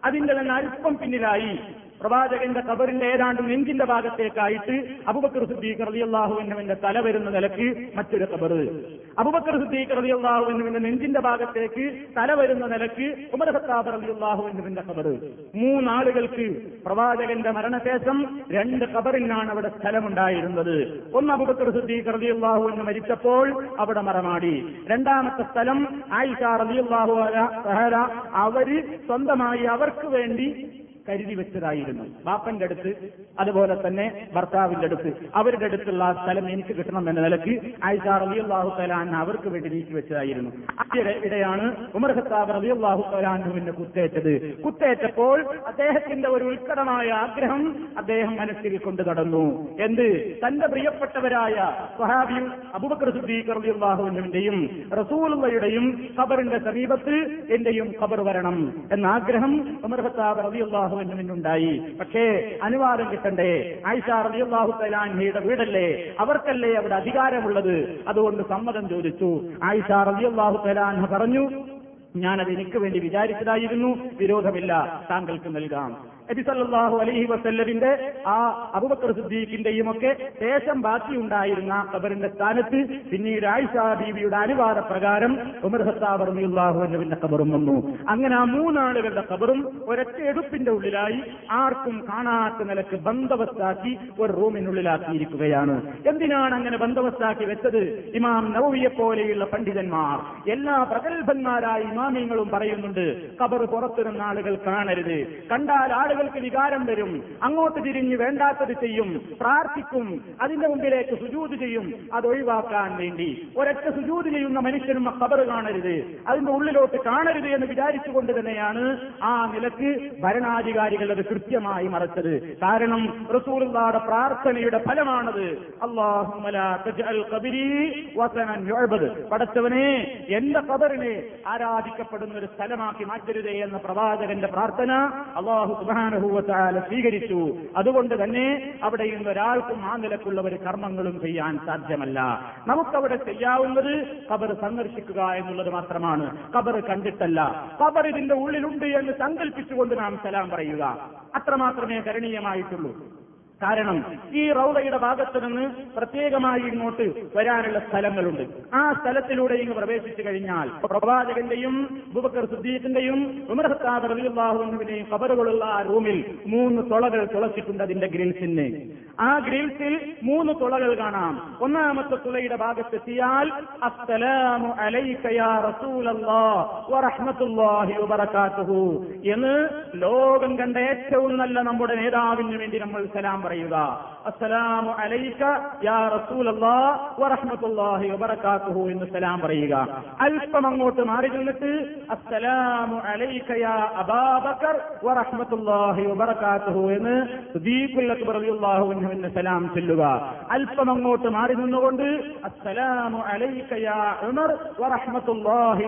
അതിന്റെ തന്നെ അല്പം പിന്നിലായി പ്രവാചകന്റെ കബറിന്റെ ഏതാണ്ട് നെഞ്ചിന്റെ ഭാഗത്തേക്കായിട്ട് അബുബക്കർ സിദ്ദീഖ് റളിയല്ലാഹു അൻഹുവിന്റെ തല വരുന്ന നിലയ്ക്ക് മറ്റൊരു കബർ അബുബക്കർ സിദ്ദീഖ് റളിയല്ലാഹു അൻഹുവിന്റെ നെഞ്ചിന്റെ ഭാഗത്തേക്ക് തല വരുന്ന നിലയ്ക്ക് ഉമർ ഖത്താബ് റളിയല്ലാഹു അൻഹുവിന്റെ കബർ മൂന്നാളുകൾക്ക് പ്രവാചകന്റെ മരണശേഷം രണ്ട് കബറിനാണ് അവിടെ സ്ഥലമുണ്ടായിരുന്നത്. ഒന്ന് അബുബക്കർ സിദ്ദീഖ് റളിയല്ലാഹു എന്ന് മരിച്ചപ്പോൾ അവിടെ മറമാടി. രണ്ടാമത്തെ സ്ഥലം ആയിഷ റളിയല്ലാഹു അവർ സ്വന്തമായി അവർക്ക് വേണ്ടി കരുതി വെച്ചതായിരുന്നു. ബാപ്പന്റെ അടുത്ത് അതുപോലെ തന്നെ ഭർത്താവിന്റെ അടുത്ത്. അവരുടെ അടുത്തുള്ള ആ സ്ഥലം എനിക്ക് കിട്ടണം എന്ന നിലയ്ക്ക് ആയിഷ റളിയല്ലാഹു തലാൻ അവർക്ക് വേണ്ടി നീക്കി വെച്ചതായിരുന്നു. ഇടയാണ് ഉമർ ഖത്താബ് റളിയല്ലാഹു തലാൻഹുവിന് കുത്തേറ്റത്. കുത്തേറ്റപ്പോൾ അദ്ദേഹത്തിന്റെ ഒരു ഉത്കടമായ ആഗ്രഹം അദ്ദേഹം മനസ്സിൽ കൊണ്ടു നടന്നു. എന്ത്? തന്റെ പ്രിയപ്പെട്ടവരായ സ്വഹാബിയും അബുബക്കർ സിദ്ദീഖ് റബിയുള്ളാഹുവിന്റെയും റസൂലുള്ളയുടെയും ഖബറിന്റെ സമീപത്ത് എന്റെയും ഖബർ വരണം എന്ന ആഗ്രഹം ഉമർ ഖത്താബ് റളിയല്ലാഹു മുന്നുണ്ടായി പക്ഷേ അനുവാദം കിട്ടണ്ടേ? ആയിഷ റളിയല്ലാഹു തലാൻഹയുടെ വീടല്ലേ? അവർക്കല്ലേ അവിടെ അധികാരമുള്ളത്? അതുകൊണ്ട് സമ്മതം ചോദിച്ചു. ആയിഷ റളിയല്ലാഹു തലാൻഹ പറഞ്ഞു ഞാനത് എനിക്ക് വേണ്ടി വിചാരിച്ചതായിരുന്നു. വിരോധമില്ല. താങ്കൾക്ക് നൽകാം. നബി സല്ലല്ലാഹു അലൈഹി വസല്ലമിന്റെ ആ അബുബക്കർ സിദ്ദീഖിന്റെയും ഒക്കെ ശേഷം ബാക്കിയുണ്ടായിരുന്ന ഖബറിന്റെ സ്ഥാനത്ത് പിന്നീട് ആയിഷ ബീവിയുടെ അനുവാദ പ്രകാരം ഉമർ ഖത്താബ് റളിയല്ലാഹു അൻഹുവിന്റെ ഖബറും വന്നു. അങ്ങനെ ആ മൂന്നാളുകളുടെ ഖബറും ഒരൊറ്റ എടുപ്പിന്റെ ഉള്ളിലായി ആർക്കും കാണാത്ത നിലയ്ക്ക് ബന്ധവസ്ഥാക്കി ഒരു റൂമിനുള്ളിലാക്കിയിരിക്കുകയാണ്. എന്തിനാണ് അങ്ങനെ ബന്ധവസ്ഥാക്കി വെച്ചത്? ഇമാം നവവിയെ പോലെയുള്ള പണ്ഡിതന്മാർ. എല്ലാ പ്രഗത്ഭന്മാരായ ഇമാമിയങ്ങളും പറയുന്നുണ്ട് ഖബർ പുറത്തിരുന്ന ആളുകൾ കാണരുത്. കണ്ടാൽ ആളുകൾക്ക് വികാരം വരും. അങ്ങോട്ട് തിരിഞ്ഞ് വേണ്ടാത്തത് ചെയ്യും. പ്രാർത്ഥിക്കും. അതിന്റെ മുമ്പിലേക്ക് സുജൂത് ചെയ്യും. അത് ഒഴിവാക്കാൻ വേണ്ടി. ഒരൊറ്റ സുജൂത് ചെയ്യുന്ന മനുഷ്യനും ഖബർ കാണരുത്. അതിന്റെ ഉള്ളിലോട്ട് കാണരുത് എന്ന് വിചാരിച്ചുകൊണ്ട് തന്നെയാണ് ആ നിലയ്ക്ക് ഭരണാധികാരികൾ അത് കൃത്യമായി മറച്ചത്. കാരണം റസൂലുള്ളാടെ പ്രാർത്ഥനയുടെ ഫലമാണത്. പടച്ചവനെ എന്റെ കബറിനെ ആരാധിക്കപ്പെടുന്ന ഒരു സ്ഥലമാക്കി മാറ്റരുതേ എന്ന പ്രവാചകന്റെ പ്രാർത്ഥന അള്ളാഹു സുബാനുഭൂവത്താല സ്വീകരിച്ചു. അതുകൊണ്ട് തന്നെ അവിടെ ഇന്ന് ഒരാൾക്കും ആ നിലക്കുള്ള ഒരു കർമ്മങ്ങളും ചെയ്യാൻ സാധ്യമല്ല. നമുക്കവിടെ ചെയ്യാവുന്നത് കബർ സന്ദർശിക്കുക എന്നുള്ളത് മാത്രമാണ്. കബർ കണ്ടിട്ടല്ല. കബർ ഇതിന്റെ ഉള്ളിലുണ്ട് എന്ന് സങ്കല്പിച്ചുകൊണ്ട് നാം സലാം പറയുക. അത്രമാത്രമേ കരണീയമായിട്ടുള്ളൂ. കാരണം ഈ റൗളയുടെ ഭാഗത്ത് നിന്ന് പ്രത്യേകമായി ഇങ്ങോട്ട് വരാനുള്ള സ്ഥലങ്ങളുണ്ട്. ആ സ്ഥലത്തിലൂടെ ഇങ്ങ് പ്രവേശിച്ചു കഴിഞ്ഞാൽ പ്രവാചകന്റെയും ബുബക്കർ സുദ്ദീഖിന്റെയും ഉമർഹത്താബ് റബിയുള്ളാഹുവിന്റെയും കബറുകളുള്ള ആ റൂമിൽ മൂന്ന് തുളകൾ തുളച്ചിട്ടുണ്ട് അതിന്റെ ഗ്രിൽസിന് ആ ഗ്രിൽസിൽ മൂന്ന് തുളകൾ കാണാം. ഒന്നാമത്തെ തുളയുടെ ഭാഗത്തെത്തിയാൽ അസ്സലാമു അലൈക യാ റസൂലല്ലാഹ് വറഹ്മത്തുള്ളാഹി വബറകാതുഹു എന്ന് ലോകം കണ്ട ഏറ്റവും നല്ല നമ്മുടെ നേതാവിന് വേണ്ടി നമ്മൾ സലാം പറയുക. അസ്സലാമു അലൈക യാ റസൂലല്ലാഹ് വറഹ്മത്തുള്ളാഹി വബറകാതുഹു എന്ന് സലാം പറയുക. അല്പം അങ്ങോട്ട് മാറി നിന്നിട്ട് അസ്സലാമു അലൈക യാ അബാബക്കർ വറഹ്മത്തുള്ളാഹി വബറകാതുഹു എന്ന് സുദീഖുൽ അക്ബർ റളിയല്ലാഹു അൻഹു എന്ന് സലാം ചൊല്ലുക. അല്പം അങ്ങോട്ട് മാറി നിന്നുകൊണ്ട് അസ്സലാമു ഉമർ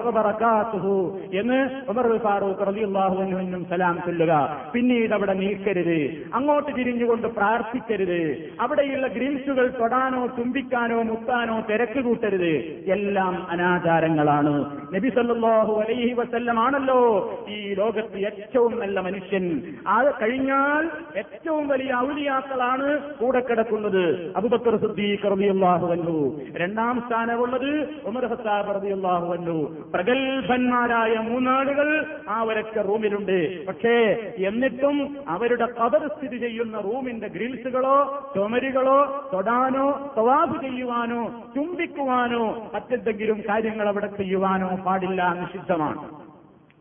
വബറകാതുഹു എന്ന് ഉമർ ഫാറൂഖ് റളിയല്ലാഹു അൻഹു എന്നും സലാം ചൊല്ലുക. പിന്നീട് അവിടെ നിൽക്കരുത്. അങ്ങോട്ട് തിരിഞ്ഞുകൊണ്ട് പ്രാർത്ഥിക്കരുത്. അവിടെയുള്ള ഗ്രിൽസുകൾ തൊടാനോ ചുംബിക്കാനോ മുത്താനോ തിരക്ക് കൂട്ടരുത് എല്ലാം അനാചാരങ്ങളാണ്. നബി സല്ലല്ലാഹു അലൈഹി വസല്ലമാണല്ലോ ഈ ലോകത്ത് ഏറ്റവും നല്ല മനുഷ്യൻ. അത് കഴിഞ്ഞാൽ ഏറ്റവും വലിയ ഔലിയാക്കളാണ് കൂടെ കിടക്കുന്നത് അബുബക്കർ സിദ്ദീഖ് രണ്ടാം സ്ഥാനമുള്ളത് ഉമർ പ്രഗത്ഭന്മാരായ മൂന്നാളുകൾ ആ ഒരൊക്കെ റൂമിലുണ്ട്. പക്ഷേ എന്നിട്ടും അവരുടെ കബർ സ്ഥിതി ചെയ്യുന്ന റൂമിന്റെ ഗ്രിൽസുകളോ ചുമരുകളോ തൊടാനോ തവാബ് ചെയ്യുവാനോ ചുംബിക്കുവാനോ മറ്റെന്തെങ്കിലും കാര്യങ്ങൾ അവിടെ ചെയ്യുവാനോ പാടില്ല നിഷിദ്ധമാണ്.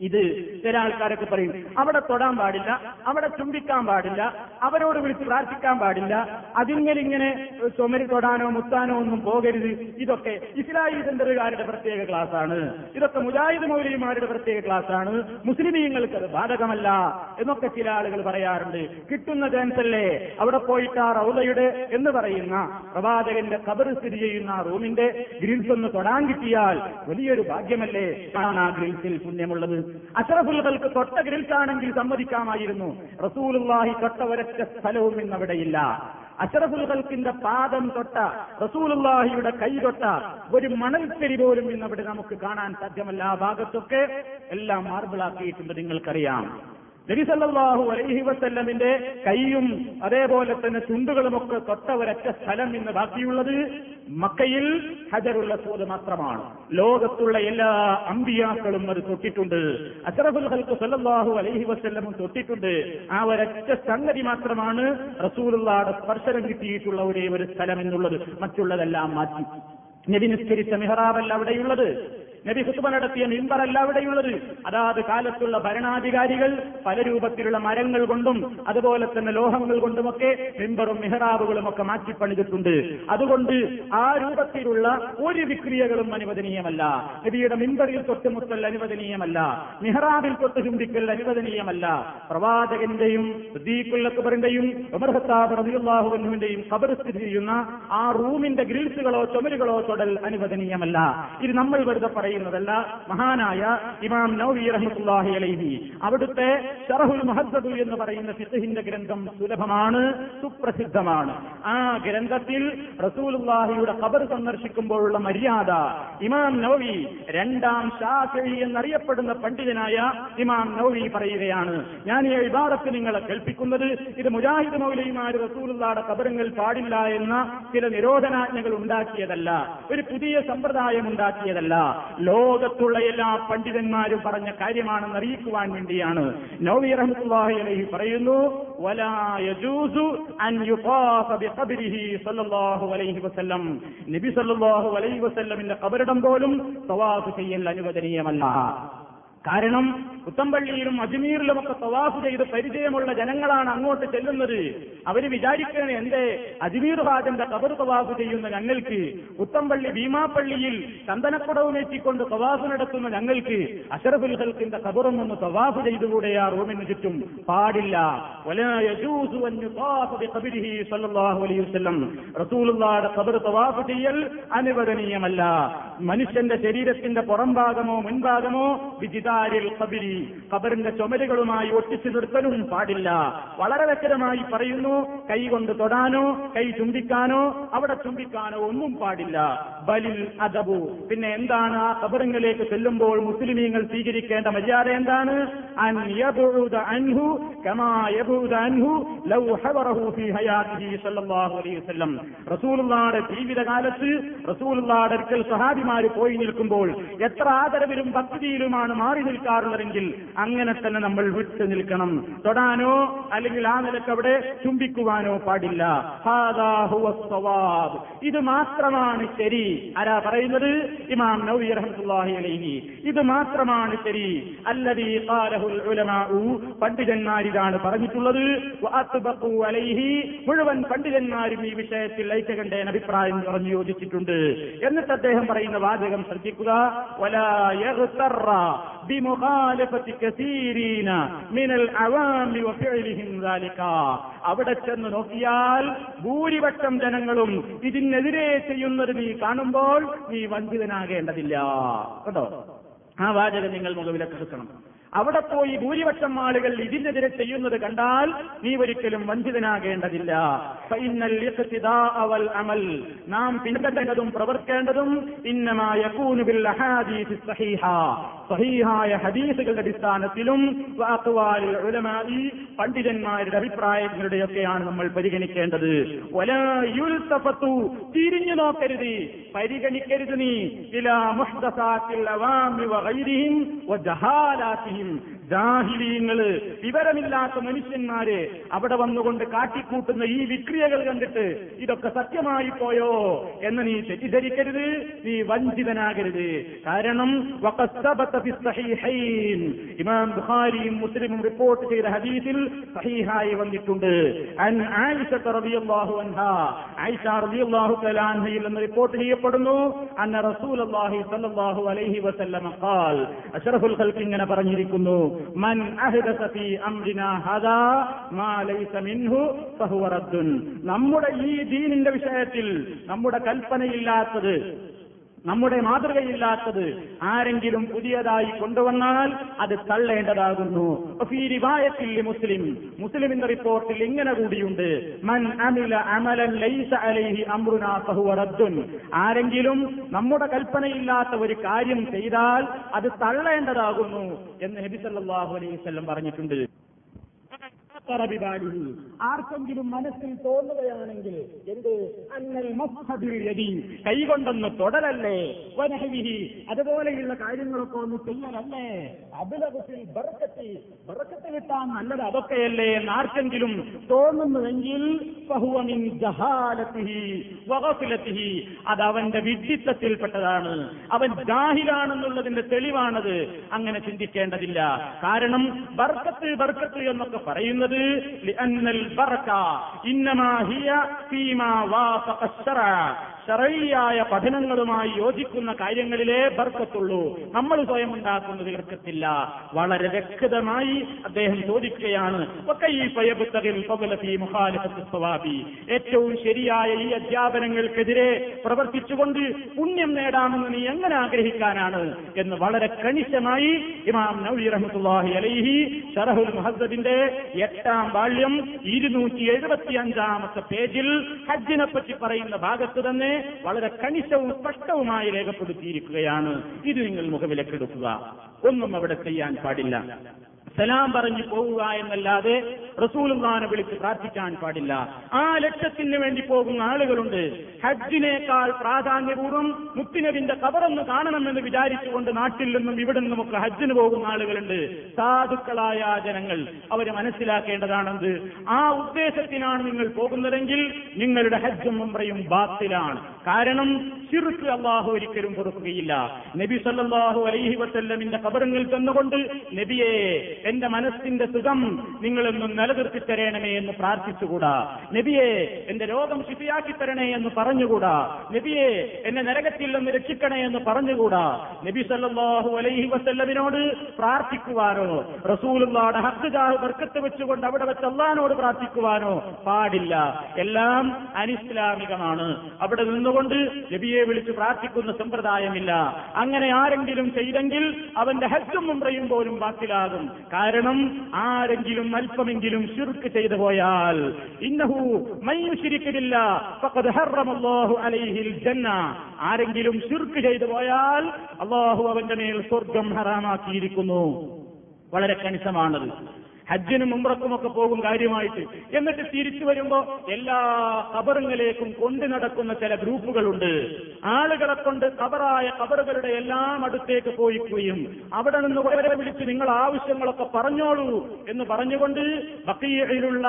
ഇത് ചില ആൾക്കാരൊക്കെ പറയും. അവിടെ തൊടാൻ പാടില്ല അവിടെ ചുംബിക്കാൻ പാടില്ല അവരോട് വിളിച്ച് പ്രാർത്ഥിക്കാൻ പാടില്ല. അതിങ്ങലിങ്ങനെ ചുമരി തൊടാനോ മുത്താനോ ഒന്നും പോകരുത്. ഇതൊക്കെ ഇസ്ലാഹി സെന്ററുകാരുടെ പ്രത്യേക ക്ലാസ്സാണ്. ഇതൊക്കെ മുജാഹിദ് മൗലിമാരുടെ പ്രത്യേക ക്ലാസ്സാണ്. മുസ്ലിമീങ്ങൾക്ക് അത് ബാധകമല്ല എന്നൊക്കെ ചില ആളുകൾ പറയാറുണ്ട്. കിട്ടുന്ന ചാൻസല്ലേ അവിടെ പോയിട്ട് ആ റൗലയുടെ എന്ന് പറയുന്ന പ്രവാചകന്റെ കബർ സ്ഥിതി ചെയ്യുന്ന റൂമിന്റെ ഗ്രിൽസ് ഒന്ന് തൊടാൻ കിട്ടിയാൽ വലിയൊരു ഭാഗ്യമല്ലേ? ആണ് ആ ഗ്രിൽസിൽ പുണ്യമുള്ളത്. അഷറഫുൽകൾക്ക് തൊട്ട ഗ്രിൽസാണെങ്കിൽ സമ്മതിക്കാമായിരുന്നു. റസൂലുള്ളാഹി തൊട്ട സ്ഥലവും ഇന്നവിടെയില്ല. അഷറഫുൽകൾക്കിന്റെ പാദം തൊട്ട റസൂലുള്ളാഹിയുടെ കൈ തൊട്ട ഒരു മണൽത്തിരി പോലും ഇന്നവിടെ നമുക്ക് കാണാൻ സാധ്യമല്ല. ആ ഭാഗത്തൊക്കെ എല്ലാം മാർബിളാക്കിയിട്ടുണ്ട് നിങ്ങൾക്കറിയാം. നബി സല്ലല്ലാഹു അലൈഹി വസല്ലമിന്റെ കൈയും അതേപോലെ തന്നെ ചുണ്ടുകളുമൊക്കെ തൊട്ട ഒരൊറ്റ സ്ഥലം ഇന്ന് ബാക്കിയുള്ളത് മക്കയിൽ ഹജറുള്ള സൂദ് മാത്രമാണ്. ലോകത്തുള്ള എല്ലാ അമ്പിയാക്കളും അത് തൊട്ടിട്ടുണ്ട്. അഷറഫുൽ ഹൽക്ക് സല്ലാഹു അലൈഹി വസ്ല്ലമും തൊട്ടിട്ടുണ്ട്. ആ ഒരൊറ്റ സംഗതി മാത്രമാണ് റസൂലുള്ളാടെ സ്പർശനം കിട്ടിയിട്ടുള്ള ഒരേ ഒരു സ്ഥലം എന്നുള്ളത്. മറ്റുള്ളതെല്ലാം മാറ്റി. നബി നിസ്കരിച്ച മിഹറാബല്ല അവിടെയുള്ളത്. നബി ഹുത്തുബ നടത്തിയ മിമ്പറല്ല അവിടെയുള്ളത്. അതാത് കാലത്തുള്ള ഭരണാധികാരികൾ പല രൂപത്തിലുള്ള മരങ്ങൾ കൊണ്ടും അതുപോലെ തന്നെ ലോഹങ്ങൾ കൊണ്ടുമൊക്കെ മിമ്പറും മിഹറാബുകളും ഒക്കെ മാറ്റിപ്പണിതിട്ടുണ്ട്. അതുകൊണ്ട് ആ രൂപത്തിലുള്ള ഒരു വിക്രിയകളും അനുവദനീയമല്ല. നബിയുടെ മിമ്പറിൽ തൊട്ടുമുത്തൽ അനുവദനീയമല്ല. മിഹറാബിൽ തൊട്ട് ചുംബിക്കൽ അനുവദനീയമല്ല. പ്രവാചകന്റെയും അക്ബറിന്റെയും ഉമർഹത്താബുറിയുള്ളാഹുവിന്റെയും കബർ സ്ഥിതി ചെയ്യുന്ന ആ റൂമിന്റെ ഗ്രിൽസുകളോ ചുമരുകളോ തൊടൽ അനുവദനീയമല്ല. ഇത് നമ്മൾ വെറുതെ പറയുന്നതല്ല മഹാനായ ഇമാം നൌവി റഹ്മത്തുല്ലാഹി അലൈഹി. അവിടുത്തെ ഷറഹുൽ മഹദ്ദു എന്ന് പറയുന്ന ഫിഖഹിന്റെ ഗ്രന്ഥം സുലഭമാണ് സുപ്രസിദ്ധമാണ്. ആ ഗ്രന്ഥത്തിൽ റസൂലുല്ലാഹിയുടെ ഖബർ സന്ദർശിക്കുമ്പോഴുള്ള മര്യാദ ഇമാം നൌവി രണ്ടാം ഷാഫി എന്നറിയപ്പെടുന്ന പണ്ഡിതനായ ഇമാം നൌവി പറയുകയാണ്. ഞാൻ ഈ ഇബാറത്ത് നിങ്ങളെ കേൾപ്പിക്കുന്നത് ഇത് മുജാഹിദ് മൗലയുമാർ റസൂലുള്ളാടെ ഖബറുകൾ പാടില്ല എന്ന ചില നിരോധനാജ്ഞകൾ ഉണ്ടാക്കിയതല്ല. ഒരു പുതിയ സമ്പ്രദായം ഉണ്ടാക്കിയതല്ല. ലോകത്തുള്ള എല്ലാ പണ്ഡിതന്മാരും പറഞ്ഞ കാര്യമാണെന്ന് അറിയിക്കുവാൻ വേണ്ടിയാണ് നൌവി റഹ്മത്തുള്ളാഹി അലൈഹി പറയുന്നു നബി സല്ലല്ലാഹു അലൈഹി വസ്ല്ലമിന്റെ ഖബറിടം പോലും തവാഫ് ചെയ്യൽ അനുവദനീയമല്ല. കാരണം പുത്തമ്പള്ളിയിലും അജ്മീറിലുമൊക്കെ തവാഫ് ചെയ്ത് പരിചയമുള്ള ജനങ്ങളാണ് അങ്ങോട്ട് ചെല്ലുന്നത്. അവർ വിചാരിക്കണേ എന്റെ അജ്മീർ ഹാജന്റെ കബർ തവാഫ് ചെയ്യുന്ന ഞങ്ങൾക്ക് പുത്തമ്പള്ളി ഭീമാപ്പള്ളിയിൽ ചന്ദനക്കുടവുമേറ്റിക്കൊണ്ട് തവാഫ് നടത്തുന്ന ഞങ്ങൾക്ക് അഷറഫുൽ ഹൽക്കിന്റെ കബറും ഒന്ന് തവാഫ് ചെയ്തുകൂടെ ആ റൂമിന് ചുറ്റും? പാടില്ല. കബർ തവാഫ് ചെയ്യൽ അനുവദനീയമല്ല. മനുഷ്യന്റെ ശരീരത്തിന്റെ പുറംഭാഗമോ മുൻഭാഗമോ വിജിതാരിൽ കബിരി കബറിന്റെ ചുമരുകളുമായി ഒട്ടിച്ചു നിർത്തലും പാടില്ല. വളരെ വ്യക്തമായി പറയുന്നു കൈ കൊണ്ട് തൊടാനോ കൈ ചുംബിക്കാനോ അവിടെ ചുംബിക്കാനോ ഒന്നും പാടില്ല. ബലിൽ അദബു. പിന്നെ എന്താണ് ആ കബറിങ്ങളിലേക്ക് ചെല്ലുമ്പോൾ മുസ്ലിമീങ്ങൾ സ്വീകരിക്കേണ്ട മര്യാദ എന്താണ്? അൻഹു അൻഹു ലൗ ഫീ സല്ലല്ലാഹു അലൈഹി വസല്ലം. ജീവിതകാലത്ത് റസൂലുള്ളാഹിയുടെ അടുക്കൽ സഹാബിമാർ പോയി നിൽക്കുമ്പോൾ എത്ര ആദരവിലും ഭക്തിയിലുമാണ് മാറി മാറി നിൽക്കാറുള്ളതെങ്കിൽ അങ്ങനെ തന്നെ നമ്മൾ വിട്ടു നിൽക്കണം. തൊടാനോ അല്ലെങ്കിൽ ആ നിലയ്ക്ക് അവിടെ ചുംബിക്കുവാനോ പാടില്ല. ഇത് മാത്രമാണ് ശരി. ആരാ പറയുന്നത്? ഇമാം നബി റഹ്മത്തുള്ളാഹി അലൈഹി. ഇത് മാത്രമാണ് ശരി. അല്ലദീ ഖാലഹുൽ ഉലമാഉ പണ്ഡിതന്മാരിതാണ് പറഞ്ഞിട്ടുള്ളത്. വഅത്ബഖു അലൈഹി. മുഴുവൻ പണ്ഡിതന്മാരും ഈ വിഷയത്തിൽ ഐക്യകണ്ഠേന അഭിപ്രായം പറഞ്ഞു യോജിച്ചിട്ടുണ്ട്. എന്നിട്ട് അദ്ദേഹം പറയുന്ന വാചകം ശ്രദ്ധിക്കുക. വലാ അവിടെ ചെന്ന് നോക്കിയാൽ ഭൂരിപക്ഷം ജനങ്ങളും ഇതിനെതിരെ ചെയ്യുന്നത് നീ കാണുമ്പോൾ നീ വഞ്ചിതനാകേണ്ടതില്ല. കേട്ടോ ആ വാചകം നിങ്ങൾ മുഖവിലൊക്കെ എടുക്കണം. അവിടെ പോയി ഭൂരിപക്ഷം ആളുകൾ ഇതിനെതിരെ ചെയ്യുന്നത് കണ്ടാൽ നീ ഒരിക്കലും വഞ്ചിതനാകേണ്ടതില്ല. ഫൈനൽ ഇഖ്തിദാഅ വൽ അമൽ. നാം പിന്തുടരേണ്ടതും പ്രവർത്തേണ്ടതും ഇന്നമായ കൂനുബിൽ സഹീഹായ ഹദീസുകളുടെ അടിസ്ഥാനത്തിലും പണ്ഡിതന്മാരുടെ അഭിപ്രായങ്ങളുടെയൊക്കെയാണ് നമ്മൾ പരിഗണിക്കേണ്ടത്. തിരിഞ്ഞു നോക്കരുത്. പരിഗണിക്കരുത് നീ. ഇലാ മുഹ്ദസാത്തിൽ عليهم ജാഹിലീങ്ങൾ വിവരമില്ലാത്ത മനുഷ്യന്മാര് അവിടെ വന്നുകൊണ്ട് കാട്ടിക്കൂട്ടുന്ന ഈ വിക്രിയകൾ കണ്ടിട്ട് ഇതൊക്കെ സത്യമായി പോയോ എന്ന് നീ തെറ്റിദ്ധരിക്കരുത് നീ വഞ്ചിതനാകരുത്. കാരണം ഇമാം ബുഖാരിയും മുസ്ലിമും റിപ്പോർട്ട് ചെയ്ത ഹദീസിൽ സഹീഹായി വന്നിട്ടുണ്ട്. നിന്ന് റിപ്പോർട്ട് ചെയ്യപ്പെടുന്നു. അന്ന സ്വല്ലല്ലാഹു അലൈഹി വസല്ലം അഷ്റഫുൽ ഇങ്ങനെ പറഞ്ഞിരിക്കുന്നു. മൻ മിൻഹു ഫഹുവ റദ്ദുൻ. നമ്മുടെ ഈ ദീനിന്റെ വിഷയത്തിൽ നമ്മുടെ കൽപ്പനയില്ലാത്തത് നമ്മുടെ മാതൃകയില്ലാത്തത് ആരെങ്കിലും പുതിയതായി കൊണ്ടുവന്നാൽ അത് തള്ളേണ്ടതാകുന്നു. മുസ്ലിം. മുസ്ലിമിന്റെ റിപ്പോർട്ടിൽ ഇങ്ങനെ കൂടിയുണ്ട്. മൻ അമില അമലൻ ലൈസ അലൈഹി ആരെങ്കിലും നമ്മുടെ കൽപ്പനയില്ലാത്ത ഒരു കാര്യം ചെയ്താൽ അത് തള്ളേണ്ടതാകുന്നു എന്ന് നബി സല്ലല്ലാഹു അലൈഹി വസല്ലം പറഞ്ഞിട്ടുണ്ട്. ആർക്കെങ്കിലും മനസ്സിൽ തോന്നുകയാണെങ്കിൽ എന്ത്? അന്നൽ മസ്ഹബിൽ യദി. കൈകൊണ്ടൊന്ന് തൊടലല്ലേ? വനഹവിഹി. അതുപോലെയുള്ള കാര്യങ്ങളൊക്കെ ഒന്ന് ചെയ്യലല്ലേ? അബിലകത്തിൽ ബർക്കത്തി. ബർക്കത്ത് കിട്ടാൻ നല്ലത് അതൊക്കെയല്ലേ എന്ന് ആർക്കെങ്കിലും തോന്നുന്നുവെങ്കിൽ ഫഹുവ മിൻ ജഹാലത്തിഹി വകഫിലത്തിഹി അത് അവന്റെ വിഡ്ഢിത്തത്തിൽപ്പെട്ടതാണ്. അവൻ ജാഹിലാണെന്നുള്ളതിന്റെ തെളിവാണത്. അങ്ങനെ ചിന്തിക്കേണ്ടതില്ല. കാരണം ബർക്കത്ത് ബർക്കത്ത് എന്നൊക്കെ പറയുന്നത് ലിഅന്നൽ ബർക ഇന്നമാ ഹിയ ഫീമാ വാഫഖ അശ്ശറഅ ശറയിയായ പഠനങ്ങളുമായി യോജിക്കുന്ന കാര്യങ്ങളിലേ ബർക്കത്തുള്ളൂ. നമ്മൾ സ്വയം ഉണ്ടാക്കുന്നത് ഇർക്കത്തില്ല വളരെ വ്യക്തമായി അദ്ദേഹം ചോദിക്കുകയാണ്. ഏറ്റവും ശരിയായ ഈ അധ്യാപനങ്ങൾക്കെതിരെ പ്രവർത്തിച്ചുകൊണ്ട് പുണ്യം നേടാമെന്ന് നീ എങ്ങനെ ആഗ്രഹിക്കാനാണ്? എന്ന് വളരെ കണിശമായി ഇമാം നബി റഹ്മുല്ലാഹി അലൈഹി ഷറഹുൽ മഹസദിന്റെ എട്ടാം ബാല്യം ഇരുന്നൂറ്റി എഴുപത്തി അഞ്ചാമത്തെ പേജിൽ ഹജ്ജിനെ പറ്റി പറയുന്ന ഭാഗത്ത് തന്നെ വളരെ കണിശവും സ്പഷ്ടവുമായി രേഖപ്പെടുത്തിയിരിക്കുകയാണ്. ഇത് നിങ്ങൾ മുഖവിലക്കെടുക്കുക. ഒന്നും അവിടെ ചെയ്യാൻ പാടില്ല. സലാം പറഞ്ഞു പോവുക എന്നല്ലാതെ റസൂലുള്ളാനെ വിളിച്ച് പ്രാർത്ഥിക്കാൻ പാടില്ല. ആ ലക്ഷ്യത്തിന് വേണ്ടി പോകുന്ന ആളുകളുണ്ട്. ഹജ്ജിനേക്കാൾ പ്രാധാന്യപൂർവം മുത്തിനബിന്റെ കബറൊന്ന് കാണണമെന്ന് വിചാരിച്ചുകൊണ്ട് നാട്ടിൽ നിന്നും ഇവിടെ നിന്നുമൊക്കെ ഹജ്ജിന് പോകുന്ന ആളുകളുണ്ട്. സാധുക്കളായ ജനങ്ങൾ അവരെ മനസ്സിലാക്കേണ്ടതാണെന്ത്? ആ ഉദ്ദേശത്തിനാണ് നിങ്ങൾ പോകുന്നതെങ്കിൽ നിങ്ങളുടെ ഹജ്ജും ഉംറയും ബാത്തിലാണ്. കാരണം ശിർക്ക് അള്ളാഹു ഒരിക്കലും പൊറുക്കുകയില്ല നബി സല്ലാഹു അലൈഹി വസല്ലമിന്റെ കബറങ്ങൾ തന്നുകൊണ്ട് നബിയെ എന്റെ മനസ്സിന്റെ സുഖം നിങ്ങളൊന്നും നിലനിർത്തി തരണമേ എന്ന് പ്രാർത്ഥിച്ചുകൂടാ. നബിയെ എന്റെ രോഗം ശിഫിയാക്കി തരണേ എന്ന് പറഞ്ഞുകൂടാ. നബിയെ എന്നെ നരകത്തിൽ നിന്ന് രക്ഷിക്കണേ എന്ന് പറഞ്ഞുകൂടാ. നബി സല്ലാഹു അലൈഹി വസല്ലമിനോട് പ്രാർത്ഥിക്കുവാനോ റസൂലുള്ളാടെ ഹക്ക് ജാഹ് ബർക്കത്ത് വെച്ചുകൊണ്ട് അവിടെ വെച്ച് അള്ളഹാനോട് പ്രാർത്ഥിക്കുവാനോ പാടില്ല. എല്ലാം അനിസ്ലാമികമാണ്. അവിടെ നിന്നുകൊണ്ട് നബിയെ വിളിച്ച് പ്രാർത്ഥിക്കുന്ന സമ്പ്രദായമില്ല. അങ്ങനെ ആരെങ്കിലും ചെയ്തെങ്കിൽ അവന്റെ ഹജ്ജും മുമ്പയും പോലും ബാത്തിലാകും കാരണം ആരെങ്കിലും അല്പമെങ്കിലും ശുർക്ക് ചെയ്തു പോയാൽ ഇന്നഹു മയ്യുശിരിക്കില്ല ആരെങ്കിലും ശുർക്ക് ചെയ്തു പോയാൽ അള്ളാഹു അവന്റെ മേൽ സ്വർഗം ഹറാമാക്കിയിരിക്കുന്നു. വളരെ കണിശമാണത്. ഹജ്ജിനും മുമ്പറക്കുമൊക്കെ പോകും കാര്യമായിട്ട്. എന്നിട്ട് തിരിച്ചു വരുമ്പോ എല്ലാ കബറുകളിലേക്കും കൊണ്ടു നടക്കുന്ന ചില ഗ്രൂപ്പുകളുണ്ട്. ആളുകളെ കൊണ്ട് കബറായ കബറുകളുടെ എല്ലാം അടുത്തേക്ക് പോയിക്കുകയും അവിടെ നിന്ന് വളരെ വിളിച്ച് നിങ്ങൾ ആവശ്യങ്ങളൊക്കെ പറഞ്ഞോളൂ എന്ന് പറഞ്ഞുകൊണ്ട് ബക്കീഴിലുള്ള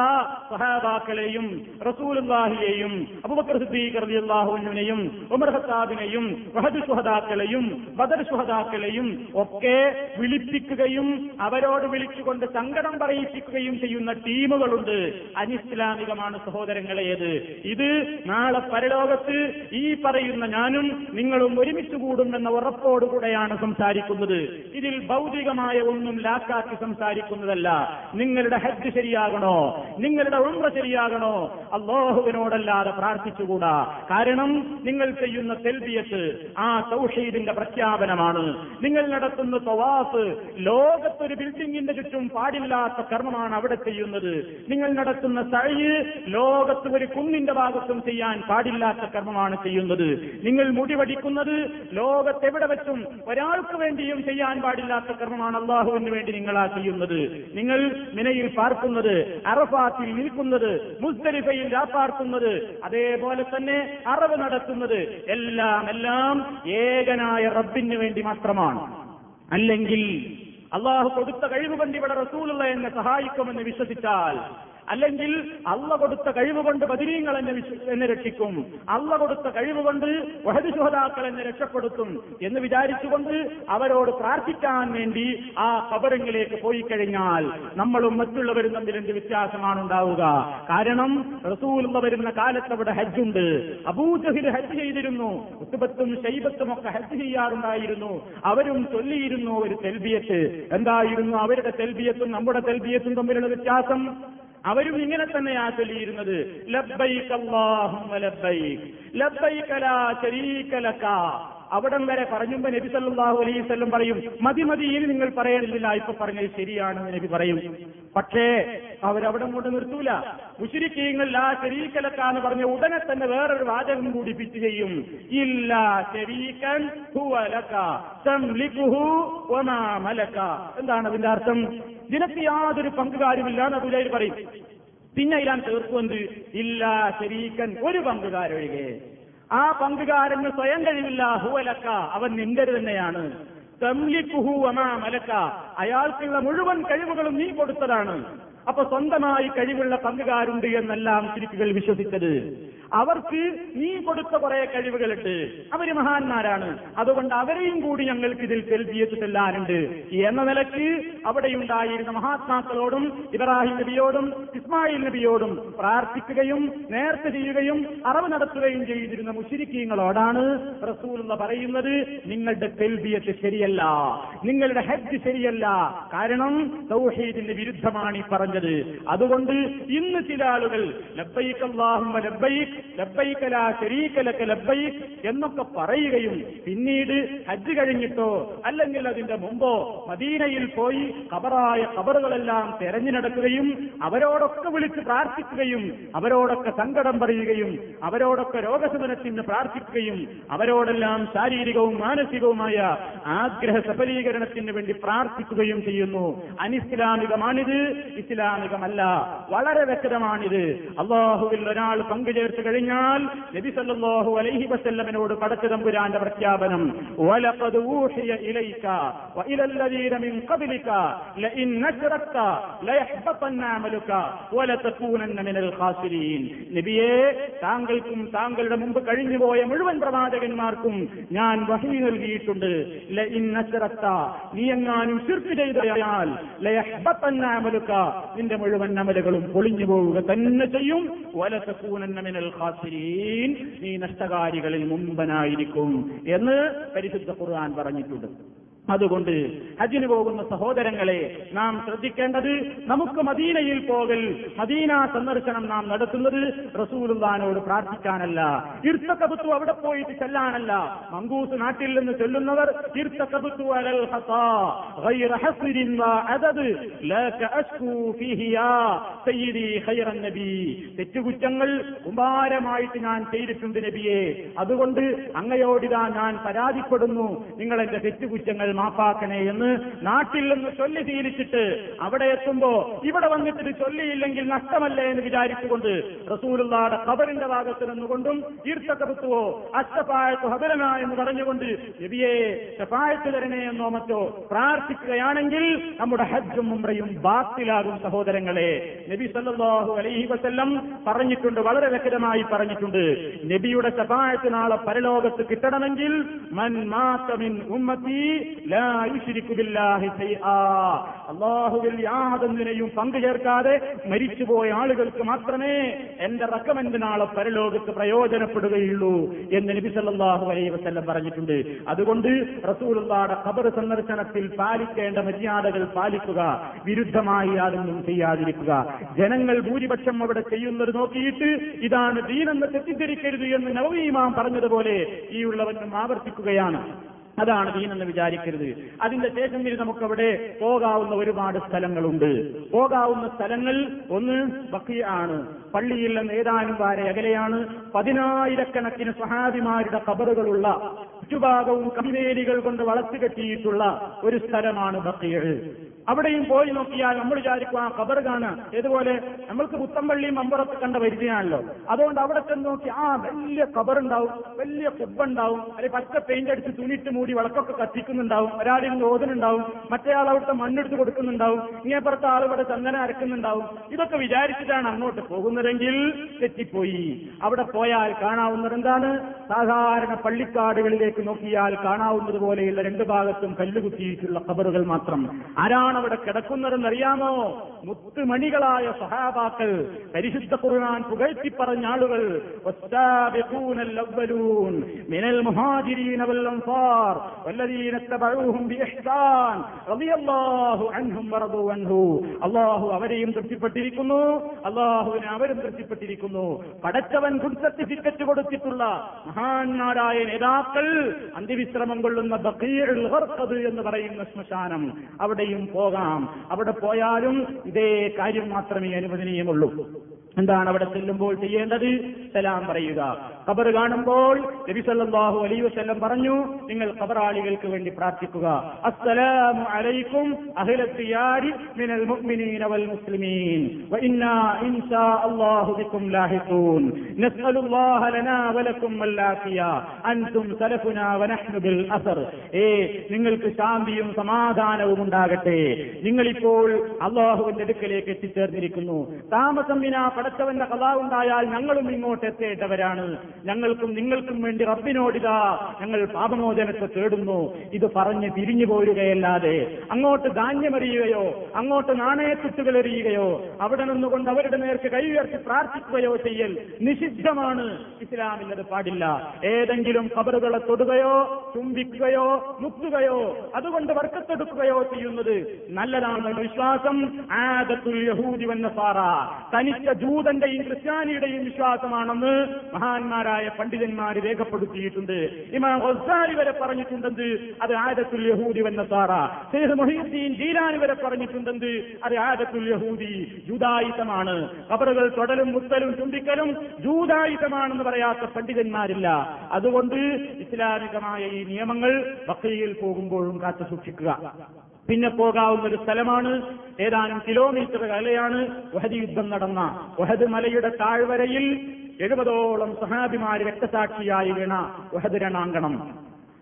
സഹാബാക്കളെയും റസൂലുല്ലാഹിയെയും അബൂബക്കർ സിദ്ദീഖ് റളിയല്ലാഹുവിനെയും ഉമർ സുഹദാക്കളെയും ബദർ സുഹദാക്കളെയും ഒക്കെ വിളിപ്പിക്കുകയും അവരോട് വിളിച്ചുകൊണ്ട് സങ്കടം പറയിപ്പിക്കുകയും ചെയ്യുന്ന ടീമുകളുണ്ട്. അനിസ്ലാമികമാണ് സഹോദരങ്ങളേത് ഇത് നാളെ പരലോകത്ത് ഈ പറയുന്ന ഞാനും നിങ്ങളും ഒരുമിച്ച് കൂടുമെന്ന ഉറപ്പോടുകൂടെയാണ് സംസാരിക്കുന്നത്. ഇതിൽ ഭൗതികമായ ഒന്നും ലാക്കാക്കി സംസാരിക്കുന്നതല്ല. നിങ്ങളുടെ ഹജ്ജ് ശരിയാകണോ? നിങ്ങളുടെ ഉംറ ശരിയാകണോ? അള്ളാഹുവിനോടല്ലാതെ പ്രാർത്ഥിച്ചുകൂടാ. കാരണം നിങ്ങൾ ചെയ്യുന്ന തെൽബിയത്ത് ആ സൗഷീദിന്റെ പ്രഖ്യാപനമാണ്. നിങ്ങൾ നടത്തുന്ന തവാഫ് ലോകത്തൊരു ബിൽഡിംഗിന്റെ ചുറ്റും പാടില്ലാത്ത കർമ്മമാണ് അവിടെ ചെയ്യുന്നത്. നിങ്ങൾ നടത്തുന്ന സഴി ലോകത്ത് ഒരു കുന്നിന്റെ ഭാഗത്തും ചെയ്യാൻ പാടില്ലാത്ത കർമ്മമാണ് ചെയ്യുന്നത്. നിങ്ങൾ മുടിവടിക്കുന്നത് ലോകത്തെവിടെ വെച്ചും ഒരാൾക്ക് വേണ്ടിയും ചെയ്യാൻ പാടില്ലാത്ത കർമ്മമാണ് അള്ളാഹുവിന് വേണ്ടി നിങ്ങളാ ചെയ്യുന്നത്. നിങ്ങൾ മിനയിൽ പാർക്കുന്നത് അറഫാത്തിൽ നിൽക്കുന്നത് മുസ്തലിഫയിൽ രാപ്പാർക്കുന്നത് അതേപോലെ തന്നെ അറവ് നടത്തുന്നത് എല്ലാം എല്ലാം ഏകനായ റബ്ബിന് വേണ്ടി മാത്രമാണ്. അല്ലെങ്കിൽ അള്ളാഹു കൊടുത്ത കഴിവ് കൊണ്ട് ഇവിടെ റസൂലുള്ള എന്നെ സഹായിക്കുമെന്ന് വിശ്വസിച്ചാൽ അല്ലെങ്കിൽ അള്ള കൊടുത്ത കഴിവ് കൊണ്ട് ബദിരീങ്ങൾ എന്നെ എന്നെ രക്ഷിക്കും. അള്ള കൊടുത്ത കഴിവ് കൊണ്ട് വഹദ് ശുഹതാക്കൾ എന്നെ രക്ഷപ്പെടുത്തും എന്ന് വിചാരിച്ചുകൊണ്ട് അവരോട് പ്രാർത്ഥിക്കാൻ വേണ്ടി ആ കബറിങ്ങിലേക്ക് പോയി കഴിഞ്ഞാൽ നമ്മളും മറ്റുള്ളവരും തമ്മിൽ എന്ത് വ്യത്യാസമാണ് ഉണ്ടാവുക? കാരണം റസൂലുള്ള വരുന്ന കാലത്ത് അവിടെ ഹജ്ജുണ്ട്. അബൂജഹിൽ ഹജ്ജ് ചെയ്തിരുന്നു. ഉത്തുബത്തും ശൈബത്തും ഒക്കെ ഹജ്ജ് ചെയ്യാറുണ്ടായിരുന്നു. അവരും ചൊല്ലിയിരുന്നു ഒരു തെൽബിയത്ത്. എന്തായിരുന്നു അവരുടെ തെൽബിയത്തും നമ്മുടെ തെൽബിയത്തും തമ്മിലുള്ള വ്യത്യാസം? അവരും ഇങ്ങനെ തന്നെയാ ചൊല്ലിയിരുന്നത്. ലബ്ബൈക് അല്ലാഹുമ്മ ലബ്ബൈക്. ലബ്ബൈക ലാ ലക അവിടം വരെ പറഞ്ഞുമ്പോ നബി സല്ലാഹു അലൈഹി വസല്ലം പറയും മതി മതി ഇനി നിങ്ങൾ പറയണില്ല ഇപ്പൊ പറഞ്ഞത് ശരിയാണ് നബി പറയും. പക്ഷേ അവരവിടം കൊണ്ട് നിർത്തൂല. മുഷിരിക്കീങ്ങൾ ലാ ശരീക്കലക്കാന്ന് പറഞ്ഞ ഉടനെ തന്നെ വേറൊരു വാചകം കൂടി പിച്ച് ചെയ്യും ഇല്ല ശരീക്കൻ എന്താണ് അതിന്റെ അർത്ഥം? നിനക്ക് യാതൊരു പങ്കുകാരുമില്ല എന്ന് അബുജൈൽ പറയും. പിന്നെ ഇലാൻ തീർക്കുമെന്ത് ഇല്ല ശരീക്കൻ ഒരു പങ്കുകാരൊഴികെ. ആ പങ്കുകാരന് സ്വയം കഴിവില്ല ഹുവലക്ക. അവൻ നിന്റെ തന്നെയാണ്. തംലിക്കുഹു അമാ മലക്ക. അയാൾക്കുള്ള മുഴുവൻ കഴിവുകളും നീ കൊടുത്തതാണ്. അപ്പൊ സ്വന്തമായി കഴിവുള്ള പങ്കുകാരുണ്ട് എന്നെല്ലാം ശരിക്കുകൾ വിശ്വസിച്ചത്. അവർക്ക് നീ കൊടുത്ത കുറെ കഴിവുകളുണ്ട്. അവർ മഹാന്മാരാണ്. അതുകൊണ്ട് അവരെയും കൂടി ഞങ്ങൾക്ക് ഇതിൽ തെൽബിയത്ത് എന്ന നിലയ്ക്ക് അവിടെയുണ്ടായിരുന്ന മഹാത്മാക്കളോടും ഇബ്രാഹിം നബിയോടും ഇസ്മായിൽ നബിയോടും പ്രാർത്ഥിക്കുകയും നേർച്ച ചെയ്യുകയും അറിവ് നടത്തുകയും ചെയ്തിരുന്ന മുഷിരിക്കീങ്ങളോടാണ് എന്ന് പറയുന്നത് നിങ്ങളുടെ തെൽബിയത്ത് ശരിയല്ല. നിങ്ങളുടെ ഹജ്ജ് ശരിയല്ല. കാരണം തൗഹീദിന്റെ വിരുദ്ധമാണ് ഈ പറഞ്ഞത്. അതുകൊണ്ട് ഇന്ന് ചില ആളുകൾ എന്നൊക്കെ പറയുകയും പിന്നീട് ഹജ്ജ് കഴിഞ്ഞിട്ടോ അല്ലെങ്കിൽ അതിന്റെ മുമ്പോ മദീനയിൽ പോയി കബറായ കബറുകളെല്ലാം തെരഞ്ഞു നടക്കുകയും അവരോടൊക്കെ വിളിച്ച് പ്രാർത്ഥിക്കുകയും അവരോടൊക്കെ സങ്കടം പറയുകയും അവരോടൊക്കെ രോഗശമനത്തിന് പ്രാർത്ഥിക്കുകയും അവരോടെല്ലാം ശാരീരികവും മാനസികവുമായ ആഗ്രഹ സഫലീകരണത്തിന് വേണ്ടി പ്രാർത്ഥിക്കുകയും ചെയ്യുന്നു. അനിസ്ലാമികമാണിത്. ഇസ്ലാമികമല്ല. വളരെ വ്യക്തമാണിത്. അള്ളാഹുവിൽ ഒരാൾ പങ്കുചേർത്ത് കഴിഞ്ഞാൽ നബി സല്ലാഹു അലൈഹി വസ്ല്ലമിനോട് പടച്ചു തമ്പുരാന്റെ പ്രഖ്യാപനം നബിയേ താങ്കൾക്കും താങ്കളുടെ മുമ്പ് കഴിഞ്ഞുപോയ മുഴുവൻ പ്രവാചകന്മാർക്കും ഞാൻ വഹി നൽകിയിട്ടുണ്ട്. നീ എങ്ങാനും ശിർക്ക് ചെയ്തയാൽ നിന്റെ മുഴുവൻ അമലുകളും പൊളിഞ്ഞു പോവുക തന്നെ ചെയ്യും. വലതകൂനന്ന ഖാസിരീൻ. നീ നഷ്ടകാരികളിൽ മുമ്പനായിരിക്കും എന്ന് പരിശുദ്ധ ഖുർആൻ പറഞ്ഞിട്ടുണ്ട്. അതുകൊണ്ട് ഹജ്ജിന് പോകുന്ന സഹോദരങ്ങളെ നാം ശ്രദ്ധിക്കേണ്ടത് നമുക്ക് മദീനയിൽ പോകൽ മദീന സന്ദർശനം നാം നടത്തുന്നത് റസൂലുള്ളാനോട് പ്രാർത്ഥിക്കാനല്ല. ഇർത്തക്കബുത്തു അവിടെ പോയിട്ട് ചെല്ലാനല്ല. മങ്കൂസ് നാട്ടിൽ നിന്ന് ചൊല്ലുന്നവർ ഇർത്തക്കബുത്തു അലൽ തെറ്റുകുറ്റങ്ങൾ കുമാരമായിട്ട് ഞാൻ ചെയ്തിട്ടുണ്ട് നബിയെ. അതുകൊണ്ട് അങ്ങയോടിതാ ഞാൻ പരാതിപ്പെടുന്നു. നിങ്ങളെന്റെ തെറ്റുകുറ്റങ്ങൾ മാപ്പാക്കണേ എന്ന് നാട്ടിൽ നിന്ന് ചൊല്ലി തീരിച്ചിട്ട് അവിടെ എത്തുമ്പോ ഇവിടെ വന്നിട്ട് ഇത് ചൊല്ലിയില്ലെങ്കിൽ നഷ്ടമല്ലേ എന്ന് വിചാരിച്ചുകൊണ്ട് റസൂലുള്ളാടെ ഖബറിന്റെ ഭാഗത്ത് നിന്നുകൊണ്ടും ഈർത്തക്കത്തുവോ അഷ്ടപ്പായത്ത് ഹബരന എന്ന് പറഞ്ഞുകൊണ്ട് നബിയെ ഷഫായത്ത് തരണേ എന്നോ മറ്റോ പ്രാർത്ഥിക്കുകയാണെങ്കിൽ നമ്മുടെ ഹജ്ജും ഉംറയും ബാത്തിലാകും സഹോദരങ്ങളെ. നബി സല്ലാഹു അലൈഹി വസ്ല്ലം പറഞ്ഞിട്ടുണ്ട് വളരെ വ്യക്തമായി പറഞ്ഞിട്ടുണ്ട്. നബിയുടെ ഷഫായത്ത് നാളെ പരലോകത്ത് കിട്ടണമെങ്കിൽ മൻ മാത്തമിൻ മിൻ ഉമ്മത്തി അല്ലാഹുവിൽ യാതൊന്നിനെയും പങ്കു ചേർക്കാതെ മരിച്ചുപോയ ആളുകൾക്ക് മാത്രമേ എന്റെ റക്കമെന്റ് നാളെ പരലോകത്ത് പ്രയോജനപ്പെടുകയുള്ളൂ എന്ന് നബി സല്ലല്ലാഹു അലൈഹി വസല്ലം പറഞ്ഞിട്ടുണ്ട്. അതുകൊണ്ട് റസൂലുള്ളാടെ ഖബർ സന്ദർശനത്തിൽ പാലിക്കേണ്ട മര്യാദകൾ പാലിക്കുക വിരുദ്ധമായി യാതൊന്നും ചെയ്യാതിരിക്കുക. ജനങ്ങൾ ഭൂരിപക്ഷം അവിടെ ചെയ്യുന്നത് നോക്കിയിട്ട് ഇതാണ് ദീനെന്ന് തെറ്റിദ്ധരിക്കരുത് എന്ന് നവീമാം പറഞ്ഞതുപോലെ ഈ ഉള്ളവനും ആവർത്തിക്കുകയാണ്. അതാണ് ദീനെന്ന് വിചാരിക്കരുത്. അതിന്റെ ശേഷം ഇനി നമുക്കവിടെ പോകാവുന്ന ഒരുപാട് സ്ഥലങ്ങളുണ്ട്. പോകാവുന്ന സ്ഥലങ്ങൾ ഒന്ന് ബക്കിയ ആണ്. പള്ളിയിൽ നിന്ന് ഏതാനും വാരെ അകലെയാണ് പതിനായിരക്കണക്കിന് സഹാബിമാരുടെ കബറുകളുള്ള ചുറ്റുഭാഗവും കമ്പിവേലികൾ കൊണ്ട് വളർത്തു കെട്ടിയിട്ടുള്ള ഒരു സ്ഥലമാണ് ബക്കീഴ് അവിടെയും പോയി നോക്കിയാൽ നമ്മൾ വിചാരിക്കും ആ ഖബർ കാണാൻ. ഇതുപോലെ നമ്മൾക്ക് പുത്തമ്പള്ളിയും അമ്പുറത്ത് കണ്ട പരിചയമാണല്ലോ. അതുകൊണ്ട് അവിടെ ചെന്ന് നോക്കി ആ വലിയ ഖബർ ഉണ്ടാവും വലിയ കുബ്ബുണ്ടാവും അല്ലെ പച്ച പെയിന്റ് അടിച്ച് തുണിയിട്ട് മൂടി വിളക്കൊക്കെ കത്തിക്കുന്നുണ്ടാവും. ഒരാളിൽ നിന്ന് ഓതുന്നുണ്ടാവും മറ്റേയാൾ അവിടുത്തെ മണ്ണെടുത്ത് കൊടുക്കുന്നുണ്ടാവും. ഇങ്ങേപ്പുറത്തെ ആൾ ഇവിടെ ചന്ദന അരക്കുന്നുണ്ടാവും. ഇതൊക്കെ വിചാരിച്ചിട്ടാണ് അങ്ങോട്ട് പോകുന്നതെങ്കിൽ തെറ്റിപ്പോയി. അവിടെ പോയാൽ കാണാവുന്നത് എന്താണ്? സാധാരണ ഭാഗത്തേക്ക് നോക്കിയാൽ കാണാവുന്നത് പോലെയുള്ള രണ്ടു ഭാഗത്തും കല്ലുകുത്തിയിട്ടുള്ള കബറുകൾ മാത്രം. ആരാണ് അവിടെ കിടക്കുന്നതെന്നറിയാമോ? മുത്തുമണികളായ സഹാബാക്കൾ പരിശുദ്ധ കുറുനാൻ പുകഴ്ത്തി പറഞ്ഞ ആളുകൾ മിനൽ മുഹാജിരീന വല്ലദീന ബിഇഹ്സാൻ റളിയല്ലാഹു അൻഹും അല്ലാഹു അവരെയും തൃപ്തിപ്പെട്ടിരിക്കുന്നു. അള്ളാഹുവിനെ അവരും തൃപ്തിപ്പെട്ടിരിക്കുന്നു. പടച്ചവൻ ഗുഡ് സർട്ടിഫിക്കറ്റ് കൊടുത്തിട്ടുള്ള മഹാന്മാരായ നേതാക്കൾ അന്ത്യവിശ്രമം കൊള്ളുന്ന ബക്കീർ ഖർഖദ് എന്ന് പറയുന്ന ശ്മശാനം അവിടെയും പോകാം. അവിടെ പോയാലും ഇതേ കാര്യം മാത്രമേ അനുവദനീയമുള്ളൂ. എന്താണ് അവിടെ ചെല്ലുമ്പോൾ ചെയ്യേണ്ടത്? സലാം പറയുക. ഖബർ കാണുമ്പോൾ നബി സല്ലല്ലാഹു അലൈഹി വസല്ലം പറഞ്ഞു നിങ്ങൾ ഖബറാളികൾക്ക് വേണ്ടി പ്രാർത്ഥിക്കുക. അസ്സലാമു അലൈക്കും മിനൽ മുഅ്മിനീന വൽ മുസ്ലിമീൻ. വഇന്നാ അല്ലാഹു നസ്അലുല്ലാഹ ലനാ അൻതും സലഫുനാ വനഹ്നു ബിൽ നിങ്ങൾക്ക് ശാന്തിയും സമാധാനവും ഉണ്ടാകട്ടെ. നിങ്ങളിപ്പോൾ അള്ളാഹുവിന്റെ അടുക്കലേക്ക് എത്തിച്ചേർന്നിരിക്കുന്നു. താമസം വിനാ പടച്ചവന്റെ കഥ ഉണ്ടായാൽ ഞങ്ങളും ഇങ്ങോട്ട് എത്തേണ്ടവരാണ്. ഞങ്ങൾക്കും നിങ്ങൾക്കും വേണ്ടി റബ്ബിനോടിതാ ഞങ്ങൾ പാപമോചനത്തെ തേടുന്നു. ഇത് പറഞ്ഞ് തിരിഞ്ഞു പോരുകയല്ലാതെ അങ്ങോട്ട് ധാന്യമറിയുകയോ അങ്ങോട്ട് നാണയത്തുട്ടുകൾ എറിയുകയോ അവിടെ നിന്നുകൊണ്ട് അവരുടെ നേർക്ക് കൈ ഉയർത്തി പ്രാർത്ഥിക്കുകയോ ചെയ്യൽ നിഷിദ്ധമാണ്. ഇസ്ലാമിൽ അത് പാടില്ല. ഏതെങ്കിലും കബറുകളെ തൊടുകയോ ചുംബിക്കുകയോ മുക്കുകയോ അതുകൊണ്ട് വർക്കത്തെടുക്കുകയോ ചെയ്യുന്നത് നല്ലതാണ് വിശ്വാസം. ആദത്തുൽ യഹൂദി വന്ന പാറ തനിച്ച ജൂതന്റെയും ക്രിസ്ത്യാനിയുടെയും വിശ്വാസമാണെന്ന് മഹാന്മാരായ പണ്ഡിതന്മാർ രേഖപ്പെടുത്തിയിട്ടുണ്ട്. ഇമാം ഹൊസാരി വരെ പറഞ്ഞിട്ടുണ്ടെന്ന് അത് ആദത്തുൽ യഹൂദി വന്ന സാറ സെയ്ദ് മൊഹീദ്ദീൻ ജീലാനി വരെ പറഞ്ഞിട്ടുണ്ടെന്ന് അത് ആദത്തുൽ യഹൂദി ജൂതായുധമാണ് കബറുകൾ തൊടലും മുത്തലും ചുണ്ടിക്കലും ജൂതായുധമാണെന്ന് പറയാത്ത പണ്ഡിതന്മാരില്ല. അതുകൊണ്ട് ഇസ്ലാമികമായ ഈ നിയമങ്ങൾ ബക്കയിൽ പോകുമ്പോഴും കാത്തു സൂക്ഷിക്കുക. പിന്നെ പോകാവുന്ന ഒരു സ്ഥലമാണ് ഏതാനും കിലോമീറ്റർ അകലെയാണ് വഹദ് യുദ്ധം നടന്ന. വഹദ് മലയുടെ താഴ്വരയിൽ എഴുപതോളം സഹാബിമാര് രക്തസാക്ഷിയായി വീണ രണാങ്കണം.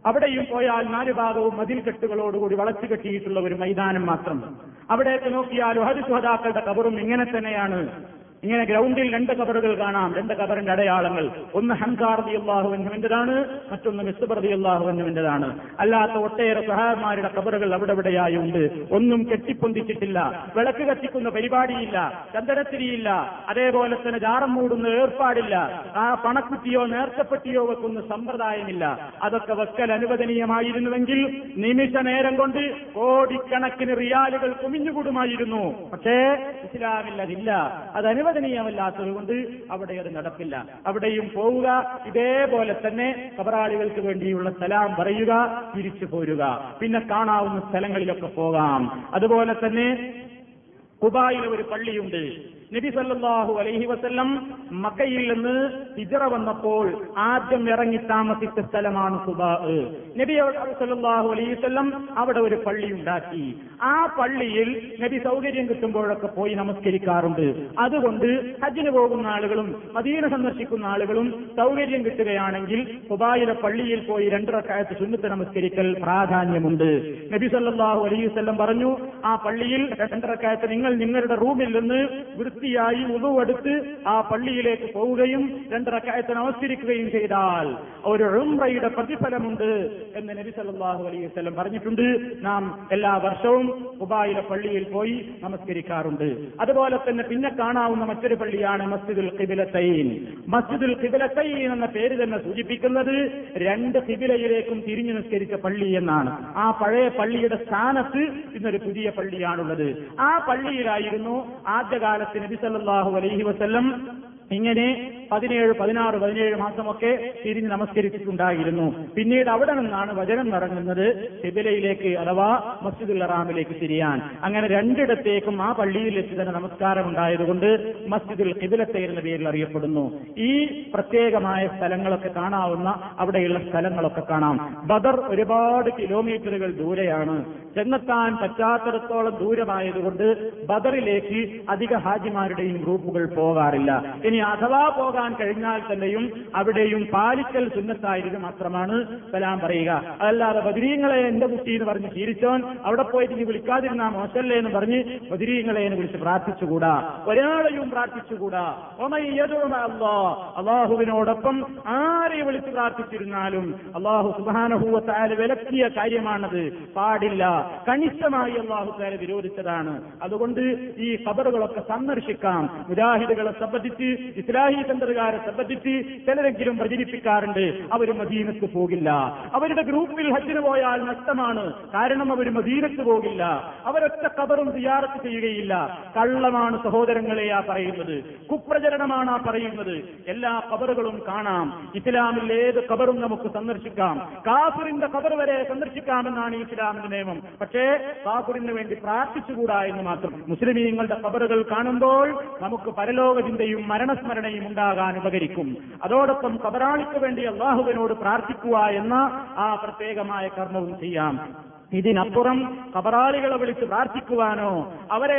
അവിടെയും പോയാൽ നാല് ഭാഗവും മതിൽക്കെട്ടുകളോടുകൂടി വളച്ചു കെട്ടിയിട്ടുള്ള ഒരു മൈതാനം മാത്രം. അവിടേക്ക് നോക്കിയാൽ വഹദ് സുഹതാക്കളുടെ കബറും ഇങ്ങനെ തന്നെയാണ്. ഇങ്ങനെ ഗ്രൗണ്ടിൽ രണ്ട് കബറുകൾ കാണാം. രണ്ട് കബറിന്റെ അടയാളങ്ങൾ. ഒന്ന് ഹൻകാർദി അള്ളാഹുവിന്റെതാണ് മറ്റൊന്ന് മിസ്ബർദി അള്ളാഹുവിന്റെതാണ് അല്ലാത്ത ഒട്ടേറെ സഹാബന്മാരുടെ കബറുകൾ അവിടെവിടെയായി ഉണ്ട്. ഒന്നും കെട്ടിപ്പൊന്തിച്ചിട്ടില്ല. വിളക്ക് കത്തിക്കുന്ന പരിപാടിയില്ല. ചന്ദനത്തിരിയില്ല. അതേപോലെ തന്നെ ജാറം മൂടുന്ന ഏർപ്പാടില്ല. ആ പണക്കുറ്റിയോ നേർക്കപ്പെട്ടിയോ വെക്കുന്ന സമ്പ്രദായമില്ല. അതൊക്കെ വെക്കൽ അനുവദനീയമായിരുന്നുവെങ്കിൽ നിമിഷ നേരം കൊണ്ട് കോടിക്കണക്കിന് റിയാലുകൾ കുമിഞ്ഞുകൂടുമായിരുന്നു. പക്ഷേ ഇസ്ലാമിൽ അതില്ല. കൊണ്ട് അവിടെ അത് നടപ്പില്ല അവിടെയും പോവുക ഇതേപോലെ തന്നെ കബറാളികൾക്ക് വേണ്ടിയുള്ള സലാം പറയുക തിരിച്ചു പോരുക. പിന്നെ കാണാവുന്ന സ്ഥലങ്ങളിലൊക്കെ പോകാം. അതുപോലെ തന്നെ കുബായിലെ ഒരു പള്ളിയുണ്ട്. നബി സല്ലാഹു അലൈഹി വസ്ല്ലം മക്കയിൽ നിന്ന് ഹിജറ വന്നപ്പോൾ ആദ്യം ഇറങ്ങി താമസിച്ച സ്ഥലമാണ് സുബാ. നബി സല്ലാഹു അലൈഹി വസ്ല്ലം അവിടെ ഒരു പള്ളി ഉണ്ടാക്കി. ആ പള്ളിയിൽ നബി സൗകര്യം കിട്ടുമ്പോഴൊക്കെ പോയി നമസ്കരിക്കാറുണ്ട്. അതുകൊണ്ട് ഹജ്ജിന് പോകുന്ന ആളുകളും മദീന സന്ദർശിക്കുന്ന ആളുകളും സൗകര്യം കിട്ടുകയാണെങ്കിൽ സുബായിലെ പള്ളിയിൽ പോയി രണ്ടരക്കാലത്ത് സുന്നത്ത് നമസ്കരിക്കൽ പ്രാധാന്യമുണ്ട്. നബി സല്ലാഹു അലൈഹി വസ്ല്ലം പറഞ്ഞു ആ പള്ളിയിൽ രണ്ടരക്കാലത്ത് നിങ്ങൾ നിങ്ങളുടെ റൂമിൽ നിന്ന് വൃത്തിയായി ഉതുവെടുത്ത് ആ പള്ളിയിലേക്ക് പോവുകയും രണ്ടറക്കായത്തിന് നമസ്കരിക്കുകയും ചെയ്താൽ ഒരു ഉംറയുടെ പ്രതിഫലമുണ്ട് എന്ന് നബി സല്ലല്ലാഹു അലൈഹി വസ്ലം പറഞ്ഞിട്ടുണ്ട്. നാം എല്ലാ വർഷവും ഉബായിലെ പള്ളിയിൽ പോയി നമസ്കരിക്കാറുണ്ട്. അതുപോലെ തന്നെ പിന്നെ കാണാവുന്ന മറ്റൊരു പള്ളിയാണ് മസ്ജിദുൽ കിബിലത്തൈൻ മസ്ജിദുൽ കിബിലത്തൈൻ എന്ന പേര് തന്നെ സൂചിപ്പിക്കുന്നത് രണ്ട് കിബിലയിലേക്കും തിരിഞ്ഞു നിസ്കരിച്ച പള്ളി എന്നാണ്. ആ പഴയ പള്ളിയുടെ സ്ഥാനത്ത് ഇന്നൊരു പുതിയ പള്ളിയാണുള്ളത്. ആ പള്ളിയിലായിരുന്നു ആദ്യകാലത്ത് നബി സല്ലാഹു അലൈഹി വസ്ല്ലം ഇങ്ങനെ പതിനേഴ് പതിനാറ് പതിനേഴ് മാസമൊക്കെ തിരിഞ്ഞ് നമസ്കരിച്ചിട്ടുണ്ടായിരുന്നു. പിന്നീട് അവിടെ നിന്നാണ് വചനം നടങ്ങുന്നത് ഹിബിലയിലേക്ക് അഥവാ മസ്ജിദുൽ അറാമിലേക്ക് തിരിയാൻ. അങ്ങനെ രണ്ടിടത്തേക്കും ആ പള്ളിയിൽ വെച്ച് തന്നെ നമസ്കാരം ഉണ്ടായതുകൊണ്ട് മസ്ജിദുൽ ഹിബിലത്തെ എന്ന പേരിൽ അറിയപ്പെടുന്നു. ഈ പ്രത്യേകമായ സ്ഥലങ്ങളൊക്കെ കാണാവുന്ന അവിടെയുള്ള സ്ഥലങ്ങളൊക്കെ കാണാം. ബദർ ഒരുപാട് കിലോമീറ്ററുകൾ ദൂരെയാണ്. ചെന്നെത്താൻ പറ്റാത്തിടത്തോളം ദൂരമായതുകൊണ്ട് ബദറിലേക്ക് അധിക ഹാജിമാരുടെയും ഗ്രൂപ്പുകൾ പോകാറില്ല. ഇനി അഥവാ പോകാൻ കഴിഞ്ഞാൽ തന്നെയും അവിടെയും പാലിക്കൽ സുന്നത്തായത് മാത്രമാണ് സലാം പറയുക. അതല്ലാതെ ബദിരീങ്ങളെ എന്റെ കുട്ടി എന്ന് പറഞ്ഞ് ശീലിച്ചോൻ അവിടെ പോയിട്ട് നീ വിളിക്കാതിരുന്നാ മോശല്ലേ എന്ന് പറഞ്ഞ് ബദിരീങ്ങളെ എന്ന് വിളിച്ച് പ്രാർത്ഥിച്ചുകൂടാ. ഒരാളെയും പ്രാർത്ഥിച്ചുകൂടാ. അള്ളാ അള്ളാഹുവിനോടൊപ്പം ആരെ വിളിച്ച് പ്രാർത്ഥിച്ചിരുന്നാലും അള്ളാഹു സുബാനഹൂവത്താൽ വിലക്കിയ കാര്യമാണത്. പാടില്ല. കണിശമായി അള്ളാഹു താരെ വിരോധിച്ചതാണ്. അതുകൊണ്ട് ഈ ഖബറുകളൊക്കെ സന്ദർശിക്കാം മുജാഹിദുകളെ സംബന്ധിച്ച് ഇസ്ലാഹി ചന്ദ്രകാരെ സംബന്ധിച്ച് ചിലരെങ്കിലും പ്രചരിപ്പിക്കാറുണ്ട്. അവർ മദീനത്ത് പോകില്ല. അവരുടെ ഗ്രൂപ്പിൽ ഹജ്ജിന് പോയാൽ നഷ്ടമാണ്. കാരണം അവർ മദീനത്ത് പോകില്ല. അവരൊറ്റ കബറും സിയാറത്ത് ചെയ്യുകയില്ല. കള്ളമാണ് സഹോദരങ്ങളെ ആ പറയുന്നത്. കുപ്രചരണമാണ് ആ പറയുന്നത്. എല്ലാ കബറുകളും കാണാം. ഇസ്ലാമിൽ ഏത് കബറും നമുക്ക് സന്ദർശിക്കാം. കാഫിറിന്റെ കബർ വരെ സന്ദർശിക്കാമെന്നാണ് ഇസ്ലാമിന്റെ നിയമം. പക്ഷേ കാഫിറിന് വേണ്ടി പ്രാർത്ഥിച്ചുകൂടാ എന്ന് മാത്രം മുസ്ലിമീങ്ങളുടെ കബറുകൾ കാണുമ്പോൾ നമുക്ക് പരലോക ചിന്തയും മരണസ്മരണയും ഉണ്ടാകാൻ ഉപകരിക്കും. അതോടൊപ്പം കബറാളിക്ക് വേണ്ടി അള്ളാഹുവിനോട് പ്രാർത്ഥിക്കുക എന്ന ആ പ്രത്യേകമായ കർമ്മവും ചെയ്യാം. ഇതിനപ്പുറം കബറാളികളെ വിളിച്ച് പ്രാർത്ഥിക്കുവാനോ അവരെ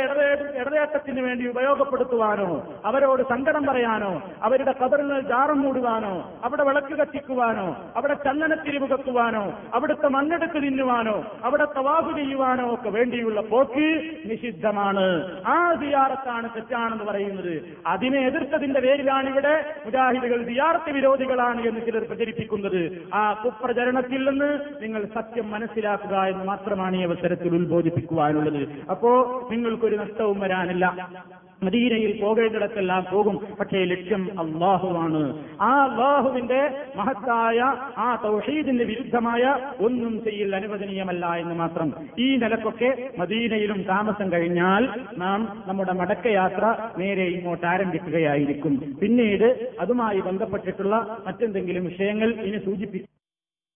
ഇടതേട്ടത്തിന് വേണ്ടി ഉപയോഗപ്പെടുത്തുവാനോ അവരോട് സങ്കടം പറയാനോ അവരുടെ കബറിന് ജാറം മൂടുവാനോ അവിടെ വിളക്ക് കത്തിക്കുവാനോ അവിടെ ചന്ദനത്തിരി മുഖത്തുവാനോ അവിടുത്തെ മണ്ണെടുത്ത് തിന്നുവാനോ അവിടെ തവാഫ് ചെയ്യുവാനോ ഒക്കെ വേണ്ടിയുള്ള പോക്ക് നിഷിദ്ധമാണ്. ആ ദിയാറത്താണ് തെറ്റാണെന്ന് പറയുന്നത്. അതിനെ എതിർത്തതിന്റെ പേരിലാണ് ഇവിടെ മുജാഹിദുകൾ സിയാറത്ത് വിരോധികളാണ് എന്ന് ചിലർ പ്രചരിപ്പിക്കുന്നത്. ആ കുപ്രചരണത്തിൽ നിന്ന് നിങ്ങൾ സത്യം മനസ്സിലാക്കുക എന്ന് മാത്രമാണ് ഈ അവസരത്തിൽ ഉത്ബോധിപ്പിക്കുവാനുള്ളത്. അപ്പോ നിങ്ങൾക്കൊരു നഷ്ടവും വരാനില്ല. മദീനയിൽ പോകേണ്ടിടത്തെല്ലാം പോകും. പക്ഷേ ലക്ഷ്യം അള്ളാഹുവാണ് ആ അള്ളാഹുവിന്റെ മഹത്തായ ആ തൗഹീദിന് വിരുദ്ധമായ ഒന്നും ചെയ്യൽ അനുവദനീയമല്ല എന്ന് മാത്രം. ഈ നിലക്കൊക്കെ മദീനയിലും താമസം കഴിഞ്ഞാൽ നാം നമ്മുടെ മടക്കയാത്ര നേരെ ഇങ്ങോട്ട് ആരംഭിക്കുകയായിരിക്കും. പിന്നീട് അതുമായി ബന്ധപ്പെട്ടിട്ടുള്ള മറ്റെന്തെങ്കിലും വിഷയങ്ങൾ ഇനി സൂചിപ്പിക്കും